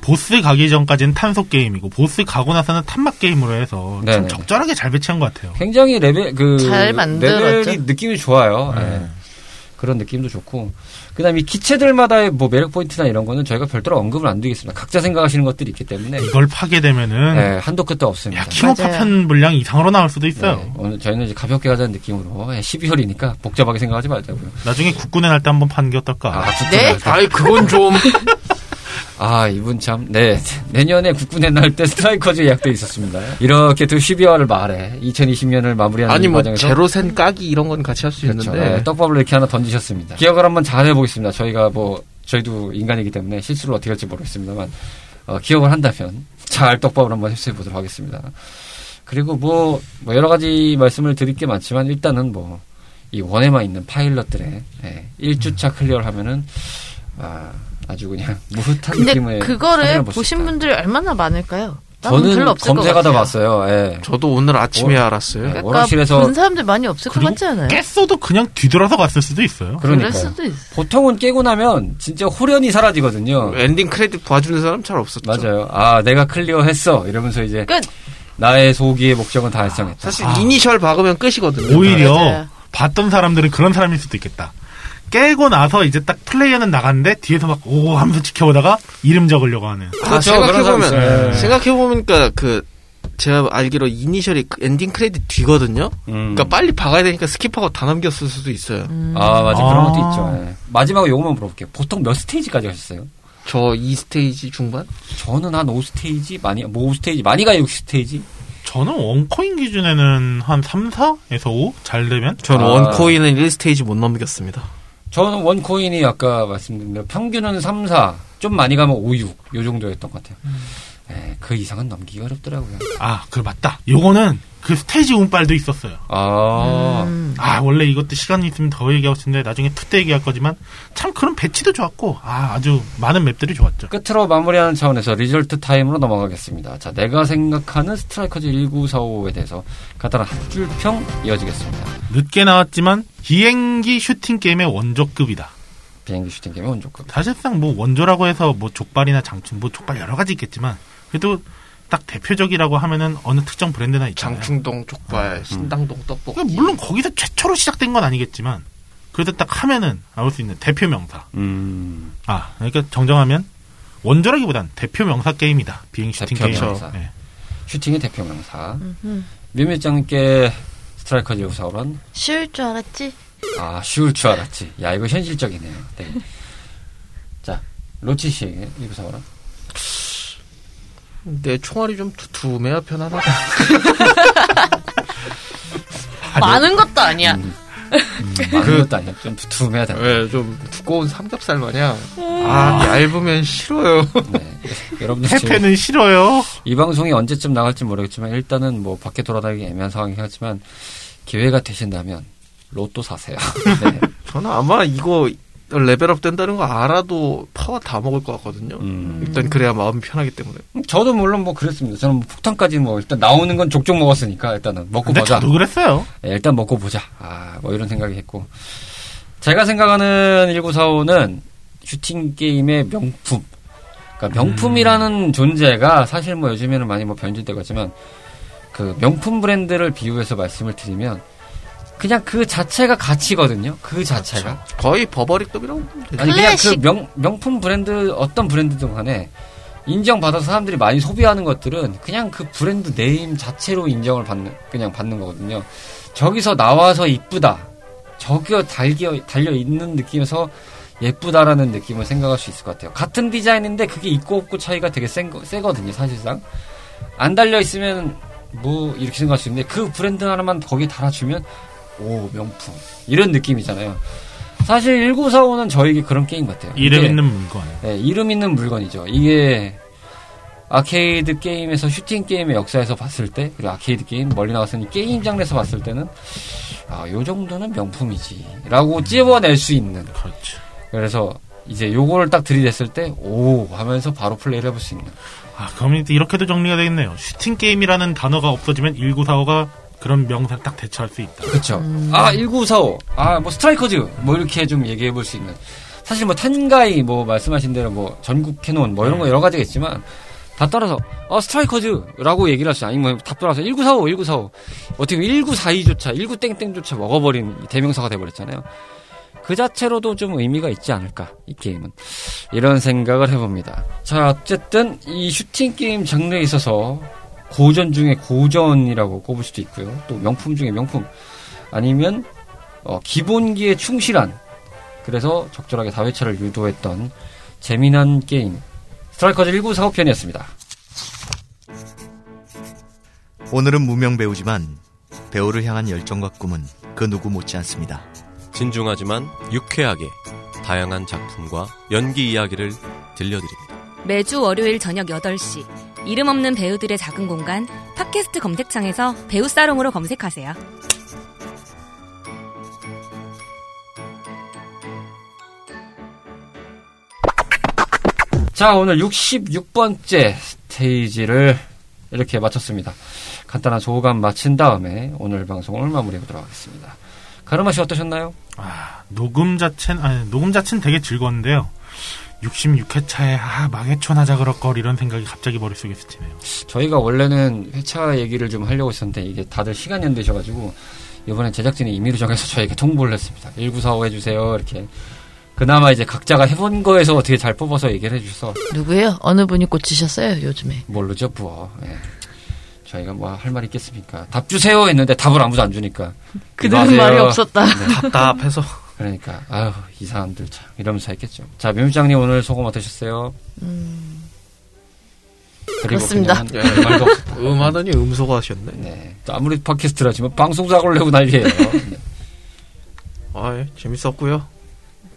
보스 가기 전까지는 탄속 게임이고 보스 가고 나서는 탄막 게임으로 해서 좀 네네. 적절하게 잘 배치한 것 같아요. 굉장히 레벨 그 잘 만들었죠. 레벨이 느낌이 좋아요. 네. 예. 그런 느낌도 좋고 그다음에 이 기체들마다의 뭐 매력 포인트나 이런 거는 저희가 별도로 언급을 안 드리겠습니다. 각자 생각하시는 것들이 있기 때문에 이걸 파게 되면은 예, 한도 끝도 없습니다. 야 킹오파 맞아요. 편 분량 이상으로 나올 수도 있어요. 네, 오늘 저희는 이제 가볍게 가자는 느낌으로 예, 12월이니까 복잡하게 생각하지 말자고요. 나중에 국군의 날 때 한번 파는 게 어떨까? 아, 네? 아이 그건 좀 (laughs) 아, 이분 참, 네. 내년에 국군의 날때 스트라이커즈 예약돼 있었습니다. 이렇게 또 12월을 말해. 2020년을 마무리하는 아니 이뭐 과정에서. 제로센 까기 이런 건 같이 할수 그렇죠. 있는데 네, 떡밥을 이렇게 하나 던지셨습니다. 기억을 한번 잘 해보겠습니다. 저희가 뭐, 저희도 인간이기 때문에 실수를 어떻게 할지 모르겠습니다만, 어, 기억을 한다면 잘 떡밥을 한번 흡수해 보도록 하겠습니다. 그리고 뭐, 뭐 여러 가지 말씀을 드릴 게 많지만 일단은 뭐, 이 1에만 있는 파일럿들의 예, 1주차 클리어를 하면은, 아, 아주 그냥 (laughs) 므흣한 느낌의 그거를 보신. 분들이 얼마나 많을까요? 저는 검색하다. 봤어요. 예. 저도 오늘 아침에 어? 알았어요. 네. 약간 워라실에서- 본 사람들 많이 없을 것 같지 않아요? 깼어도 그냥 뒤돌아서 갔을 수도 있어요. 수도 있어. 보통은 깨고 나면 진짜 홀연히 사라지거든요. 엔딩 크레딧 봐주는 사람 잘 없었죠. 맞아요. 아, 내가 클리어했어. 이러면서 이제 끝. 나의 소기의 목적은 달성했다. 사실 아. 이니셜 박으면 끝이거든요. 오히려 맞아요. 봤던 사람들은 그런 사람일 수도 있겠다. 깨고 나서 이제 딱 플레이어는 나갔는데 뒤에서 막 오 하면서 지켜보다가 이름 적으려고 하는. 아, 그렇죠. 생각해보면 있어요. 네. 생각해보니까 그 제가 알기로 이니셜이 그 엔딩 크레딧 뒤거든요. 음. 그러니까 빨리 박아야 되니까 skip하고 다 넘겼을 수도 있어요. 아, 맞아. 아. 그런 것도 있죠. 예. 마지막으로 요것만 물어볼게요. 보통 몇 스테이지까지 하셨어요? 저 2스테이지 중반? 저는 한 5스테이지? 많이, 뭐 5스테이지? 많이 가요, 6스테이지? 저는 one coin 기준에는 한 3, 4에서 5? 잘 되면? 저는 아. one coin은 1스테이지 못 넘겼습니다. 저는 one coin이 아까 말씀드린 대로 평균은 3, 4, 좀 많이 가면 5, 6, 요 정도였던 것 같아요. 예, 그 이상은 넘기기 어렵더라고요. 아, 그 맞다. 요거는 그 스테이지 운빨도 있었어요. 아, 음. 아, 원래 이것도 시간이 있으면 더 얘기하고 싶은데 나중에 two 때 얘기할 거지만 참 그런 배치도 좋았고 아, 아주 많은 맵들이 좋았죠. 끝으로 마무리하는 차원에서 result time으로 넘어가겠습니다. 자, 내가 생각하는 스트라이커즈 1945에 대해서 간단한 한 줄 평 이어지겠습니다. 늦게 나왔지만 비행기 슈팅 게임의 원조급이다. 비행기 슈팅 게임의 원조급. 사실상 뭐 원조라고 해서 뭐 족발이나 장충 뭐 족발 여러 가지 있겠지만 그래도 딱 대표적이라고 하면은 어느 특정 브랜드나 있잖아요. 장충동 족발, 신당동 떡볶이. 그러니까 물론 거기서 최초로 시작된 건 아니겠지만 그래도 딱 하면은 나올 수 있는 대표 명사. 음, 아, 그러니까 정정하면 원조라기보단 대표 명사 게임이다. 비행 슈팅 대표 게임. 명사. 네. 슈팅의 대표 명사. 묘밀장님께 스트라이커즈 1945는 쉬울 줄 알았지? 아, 쉬울 줄 알았지. 야, 이거 현실적이네요. 네. 자, 로치 씨에게 1945는 내 총알이 좀 두툼해야 편하다. 많은 것도 아니야. 음, 음, 많은 것도 아니야. 좀 두툼해야 된다. 왜, 좀 두꺼운 삼겹살 마냥. 아, 얇으면 싫어요. 네. (laughs) 여러분들 대패는 싫어요. 이 방송이 언제쯤 나갈지 모르겠지만 일단은 뭐 밖에 돌아다니기 애매한 상황이긴 하지만 기회가 되신다면 로또 사세요. (laughs) 네. 저는 아마 이거 레벨업 된다는 거 알아도 파워 다 먹을 것 같거든요. 음. 일단 그래야 마음이 편하기 때문에. 저도 물론 뭐 그랬습니다. 저는 뭐 폭탄까지 뭐 일단 나오는 건 족족 먹었으니까 일단은 먹고 근데 보자. 저도 그랬어요. 네, 일단 먹고 보자. 아, 뭐 이런 생각이 했고. 제가 생각하는 1945는 슈팅 게임의 명품. 그러니까 명품이라는 존재가 사실 뭐 요즘에는 많이 뭐 변질되고 있지만 그 명품 브랜드를 비유해서 말씀을 드리면 그냥 그 자체가 가치거든요. 그 자체가. 거의 버버리급이라고. 아니 그냥 그. 명, 명품 브랜드 어떤 브랜드든 간에 인정받아서 사람들이 많이 소비하는 것들은 그냥 그 brand name 자체로 인정을 받는 그냥 받는 거거든요. 저기서 나와서 이쁘다. 저기에 달겨 달려 있는 느낌에서 예쁘다라는 느낌을 생각할 수 있을 것 같아요. 같은 디자인인데 그게 있고 없고 차이가 되게 센 거, 세거든요, 사실상. 안 달려 있으면 뭐 이렇게 생각할 수 있는데 그 브랜드 하나만 거기에 달아주면 오 명품 이런 느낌이잖아요. 사실 1945는 저에게 그런 게임 같아요. 이름 있는 물건. 네, 이름 있는 물건이죠. 이게 아케이드 게임에서 슈팅 게임의 역사에서 봤을 때 그리고 아케이드 게임 멀리 나갔으니 게임 장르에서 봤을 때는 아, 요 정도는 명품이지라고 찝어낼 수 있는 그렇죠. 그래서 이제 요거를 딱 들이댔을 때 오 하면서 바로 플레이를 해볼 수 있는 아, 그럼 이렇게도 정리가 되겠네요. 슈팅 게임이라는 단어가 없어지면 1945가 그런 명사를 딱 대체할 수 있다. 그쵸. 아, 1945. 아, 뭐 스트라이커즈. 뭐 이렇게 좀 얘기해 볼 수 있는. 사실 뭐 텐가이 뭐 말씀하신 대로 뭐 전국 캐논 뭐 이런 거 여러 가지가 있지만 다 따라서 어 스트라이커즈라고 얘기를 하시죠. 아니면 다 따라서 1945, 1945. 어떻게 보면 1942조차 19 땡땡조차 먹어버린 이 대명사가 돼버렸잖아요. 그 자체로도 좀 의미가 있지 않을까 이 게임은 이런 생각을 해봅니다. 자 어쨌든 이 슈팅 게임 장르에 있어서 고전 중에 고전이라고 꼽을 수도 있고요. 또 명품 중에 명품 아니면 어, 기본기에 충실한 그래서 적절하게 다회차를 유도했던 재미난 게임 스트라이커즈 1945편이었습니다. 오늘은 무명 배우지만 배우를 향한 열정과 꿈은 그 누구 못지 않습니다. 진중하지만 유쾌하게 다양한 작품과 연기 이야기를 들려드립니다. 매주 월요일 저녁 8시 이름 없는 배우들의 작은 공간 팟캐스트 검색창에서 배우 사롱으로 검색하세요. 자 오늘 66번째 스테이지를 이렇게 마쳤습니다. 간단한 소감 마친 다음에 오늘 방송을 마무리해 보도록 하겠습니다. 가르마 씨 어떠셨나요? 아, 녹음 자체는, 아니, 녹음 자체는 되게 즐거웠는데요. 66회차에, 아, 망해촌 하자 그럴 걸, 이런 생각이 갑자기 머릿속에 스치네요. 저희가 원래는 회차 얘기를 좀 하려고 했었는데 이게 다들 시간이 안 되셔가지고 이번엔 제작진이 임의로 정해서 저에게 통보를 했습니다. 1945 해주세요 이렇게 그나마 이제 각자가 해본 거에서 어떻게 잘 뽑아서 얘기를 해주셔서 누구예요? 어느 분이 꽂히셨어요, 요즘에? 모르죠 부어 예. 저희가 뭐 할 말 있겠습니까 답 주세요 했는데 답을 아무도 안 주니까 그들은. 말이 없었다. 네. 답답해서. 그러니까 아유 이 사람들 참 이러면서 했겠죠 자 묘미장님 오늘 소감 어떠셨어요? 그리고 그렇습니다. 없었다. 음하더니 음소거 하셨네. 네. 또 아무리 팟캐스트라지만 방송 사고를 내고 난리예요. (laughs) 네. 아, 예, 재밌었고요.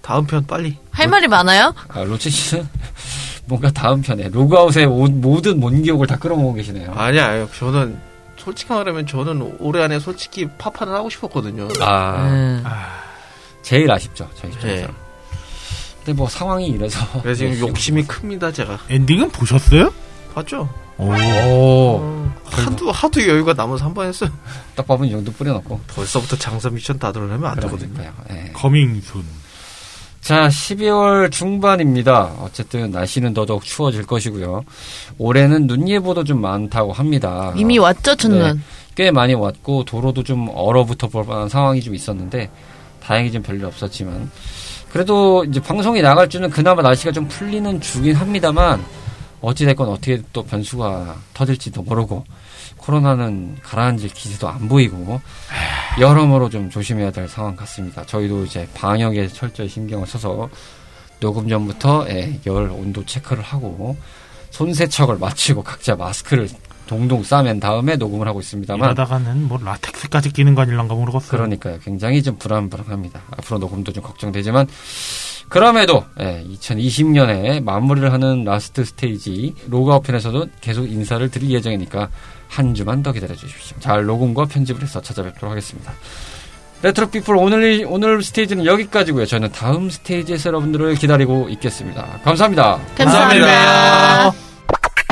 다음 편 빨리. 할 말이 많아요? 아, 로치 씨는 (laughs) 뭔가 다음 편에 로그아웃의 오- 모든 원기옥을 다 끌어모으고 계시네요. 아니야, 저는 솔직히 말하면 저는 올해 안에 솔직히 파파는 하고 싶었거든요. 아, 네. 제일 아쉽죠 저희 입장에서. 네. 근데 뭐 상황이 이래서. (laughs) 그래서 지금 네, (laughs) 욕심이 큽니다, 제가. 엔딩은 보셨어요? 봤죠? 오. 오, 하도, 하도 여유가 남아서 한 번 했어요. (laughs) 떡밥은 이 정도 뿌려놓고. 벌써부터 장사 미션 다들 하면 안 되거든요. 그러니까요. 예. Coming soon. 자, 12월 중반입니다. 어쨌든 날씨는 더더욱 추워질 것이고요. 올해는 눈 예보도 좀 많다고 합니다. 이미 왔죠, 첫눈. 네. 꽤 많이 왔고 도로도 좀 얼어붙어 볼 만한 상황이 좀 있었는데 다행히 좀 별일 없었지만 그래도 이제 방송이 나갈 줄은 그나마 날씨가 좀 풀리는 주긴 합니다만 어찌됐건 어떻게 또 변수가 터질지도 모르고 코로나는 가라앉을 기세도 안 보이고 여러모로 좀 조심해야 될 상황 같습니다. 저희도 이제 방역에 철저히 신경을 써서 녹음 전부터 예, 열 온도 체크를 하고 손 세척을 마치고 각자 마스크를 꽁꽁 싸맨 다음에 녹음을 하고 있습니다만 이러다가는 뭐 라텍스까지 끼는 거 아닐란가 모르겠어요. 그러니까요. 굉장히 좀 불안불안합니다. 앞으로 녹음도 좀 걱정되지만 그럼에도 2020년에 마무리를 하는 last stage 로그아웃 편에서도 계속 인사를 드릴 예정이니까 한 주만 더 기다려 주십시오. 잘 녹음과 편집을 해서 찾아뵙도록 하겠습니다. 레트로 피플 오늘 오늘 스테이지는 여기까지고요. 저는 다음 스테이지에서 여러분들을 기다리고 있겠습니다. 감사합니다. 감사합니다.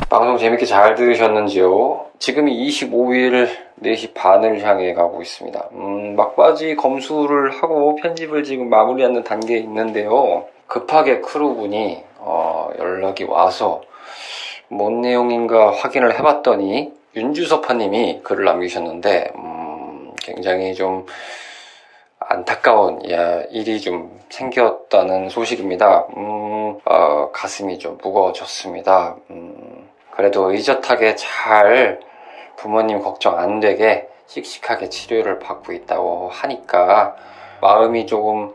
방송 재밌게 잘 들으셨는지요? 지금이 25일 4시 반을 향해 가고 있습니다. 음, 막바지 검수를 하고 편집을 지금 마무리하는 단계에 있는데요. 급하게 크루분이 어, 연락이 와서 뭔 내용인가 확인을 해봤더니 윤주섭파님이 글을 남기셨는데 음, 굉장히 좀 안타까운 야, 일이 좀 생겼다는 소식입니다. 음, 어, 가슴이 좀 무거워졌습니다. 음, 그래도 의젓하게 잘 부모님 걱정 안 되게 씩씩하게 치료를 받고 있다고 하니까 마음이 조금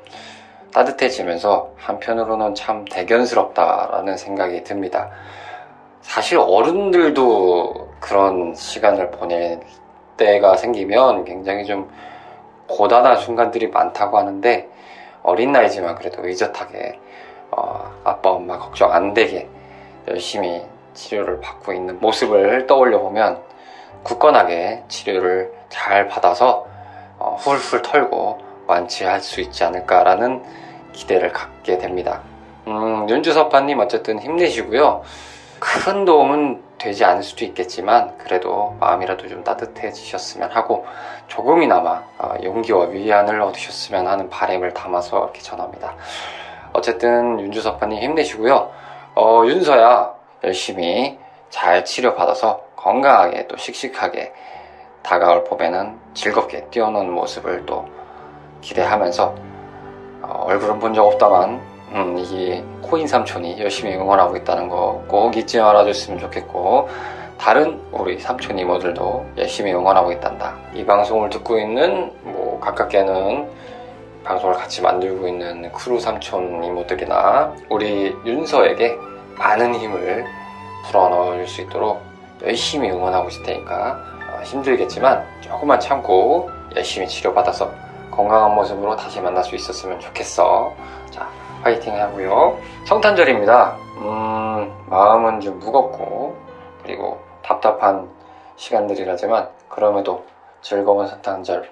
따뜻해지면서 한편으로는 참 대견스럽다라는 생각이 듭니다. 사실 어른들도 그런 시간을 보낼 때가 생기면 굉장히 좀 고단한 순간들이 많다고 하는데 어린 나이지만 그래도 의젓하게 어, 아빠 엄마 걱정 안 되게 열심히 치료를 받고 있는 모습을 떠올려 보면 굳건하게 치료를 잘 받아서 어, 훌훌 털고 완치할 수 있지 않을까라는 기대를 갖게 됩니다. 음, 윤주섭파님 어쨌든 힘내시고요. 큰 도움은 되지 않을 수도 있겠지만 그래도 마음이라도 좀 따뜻해지셨으면 하고 조금이나마 어, 용기와 위안을 얻으셨으면 하는 바람을 담아서 이렇게 전합니다. 어쨌든 윤주섭파님 힘내시고요. 어, 윤서야 열심히 잘 치료받아서 건강하게 또 씩씩하게 다가올 봄에는 즐겁게 뛰어노는 모습을 또 기대하면서 어, 얼굴은 본 적 없다만 음, 이 코인 삼촌이 열심히 응원하고 있다는 거 꼭 잊지 말아줬으면 좋겠고 다른 우리 삼촌 이모들도 열심히 응원하고 있단다. 이 방송을 듣고 있는 뭐 가깝게는 방송을 같이 만들고 있는 크루 삼촌 이모들이나 우리 윤서에게 많은 힘을 불어넣을 수 있도록 열심히 응원하고 있을 테니까 어, 힘들겠지만 조금만 참고 열심히 치료받아서 건강한 모습으로 다시 만날 수 있었으면 좋겠어. 자, 화이팅 하고요. 성탄절입니다. 음, 마음은 좀 무겁고 그리고 답답한 시간들이라지만 그럼에도 즐거운 성탄절,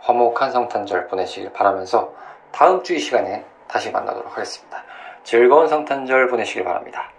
화목한 성탄절 보내시길 바라면서 다음 주 이 시간에 다시 만나도록 하겠습니다. 즐거운 성탄절 보내시길 바랍니다.